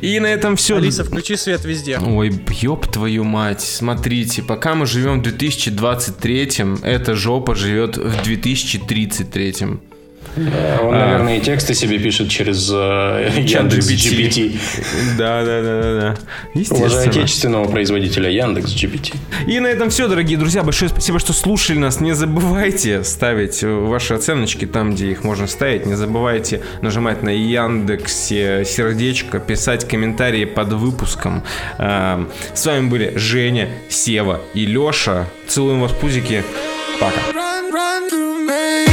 И на этом все. Алиса, включи свет везде. Ой, ёб твою мать. Смотрите, пока мы живем в 2023, эта жопа живет в 2033. Он, наверное, и тексты себе пишет через э, Яндекс GPT. Да, да, да, да, да. Уважаю Естественно. отечественного производителя Яндекс GPT. И на этом все, дорогие друзья. Большое спасибо, что слушали нас. Не забывайте ставить э, ваши оценочки там, где их можно ставить. Не забывайте нажимать на Яндексе сердечко, писать комментарии под выпуском. А, С вами были Женя, Сева и Леша. Целуем вас, пузики. Пока. Run. Run,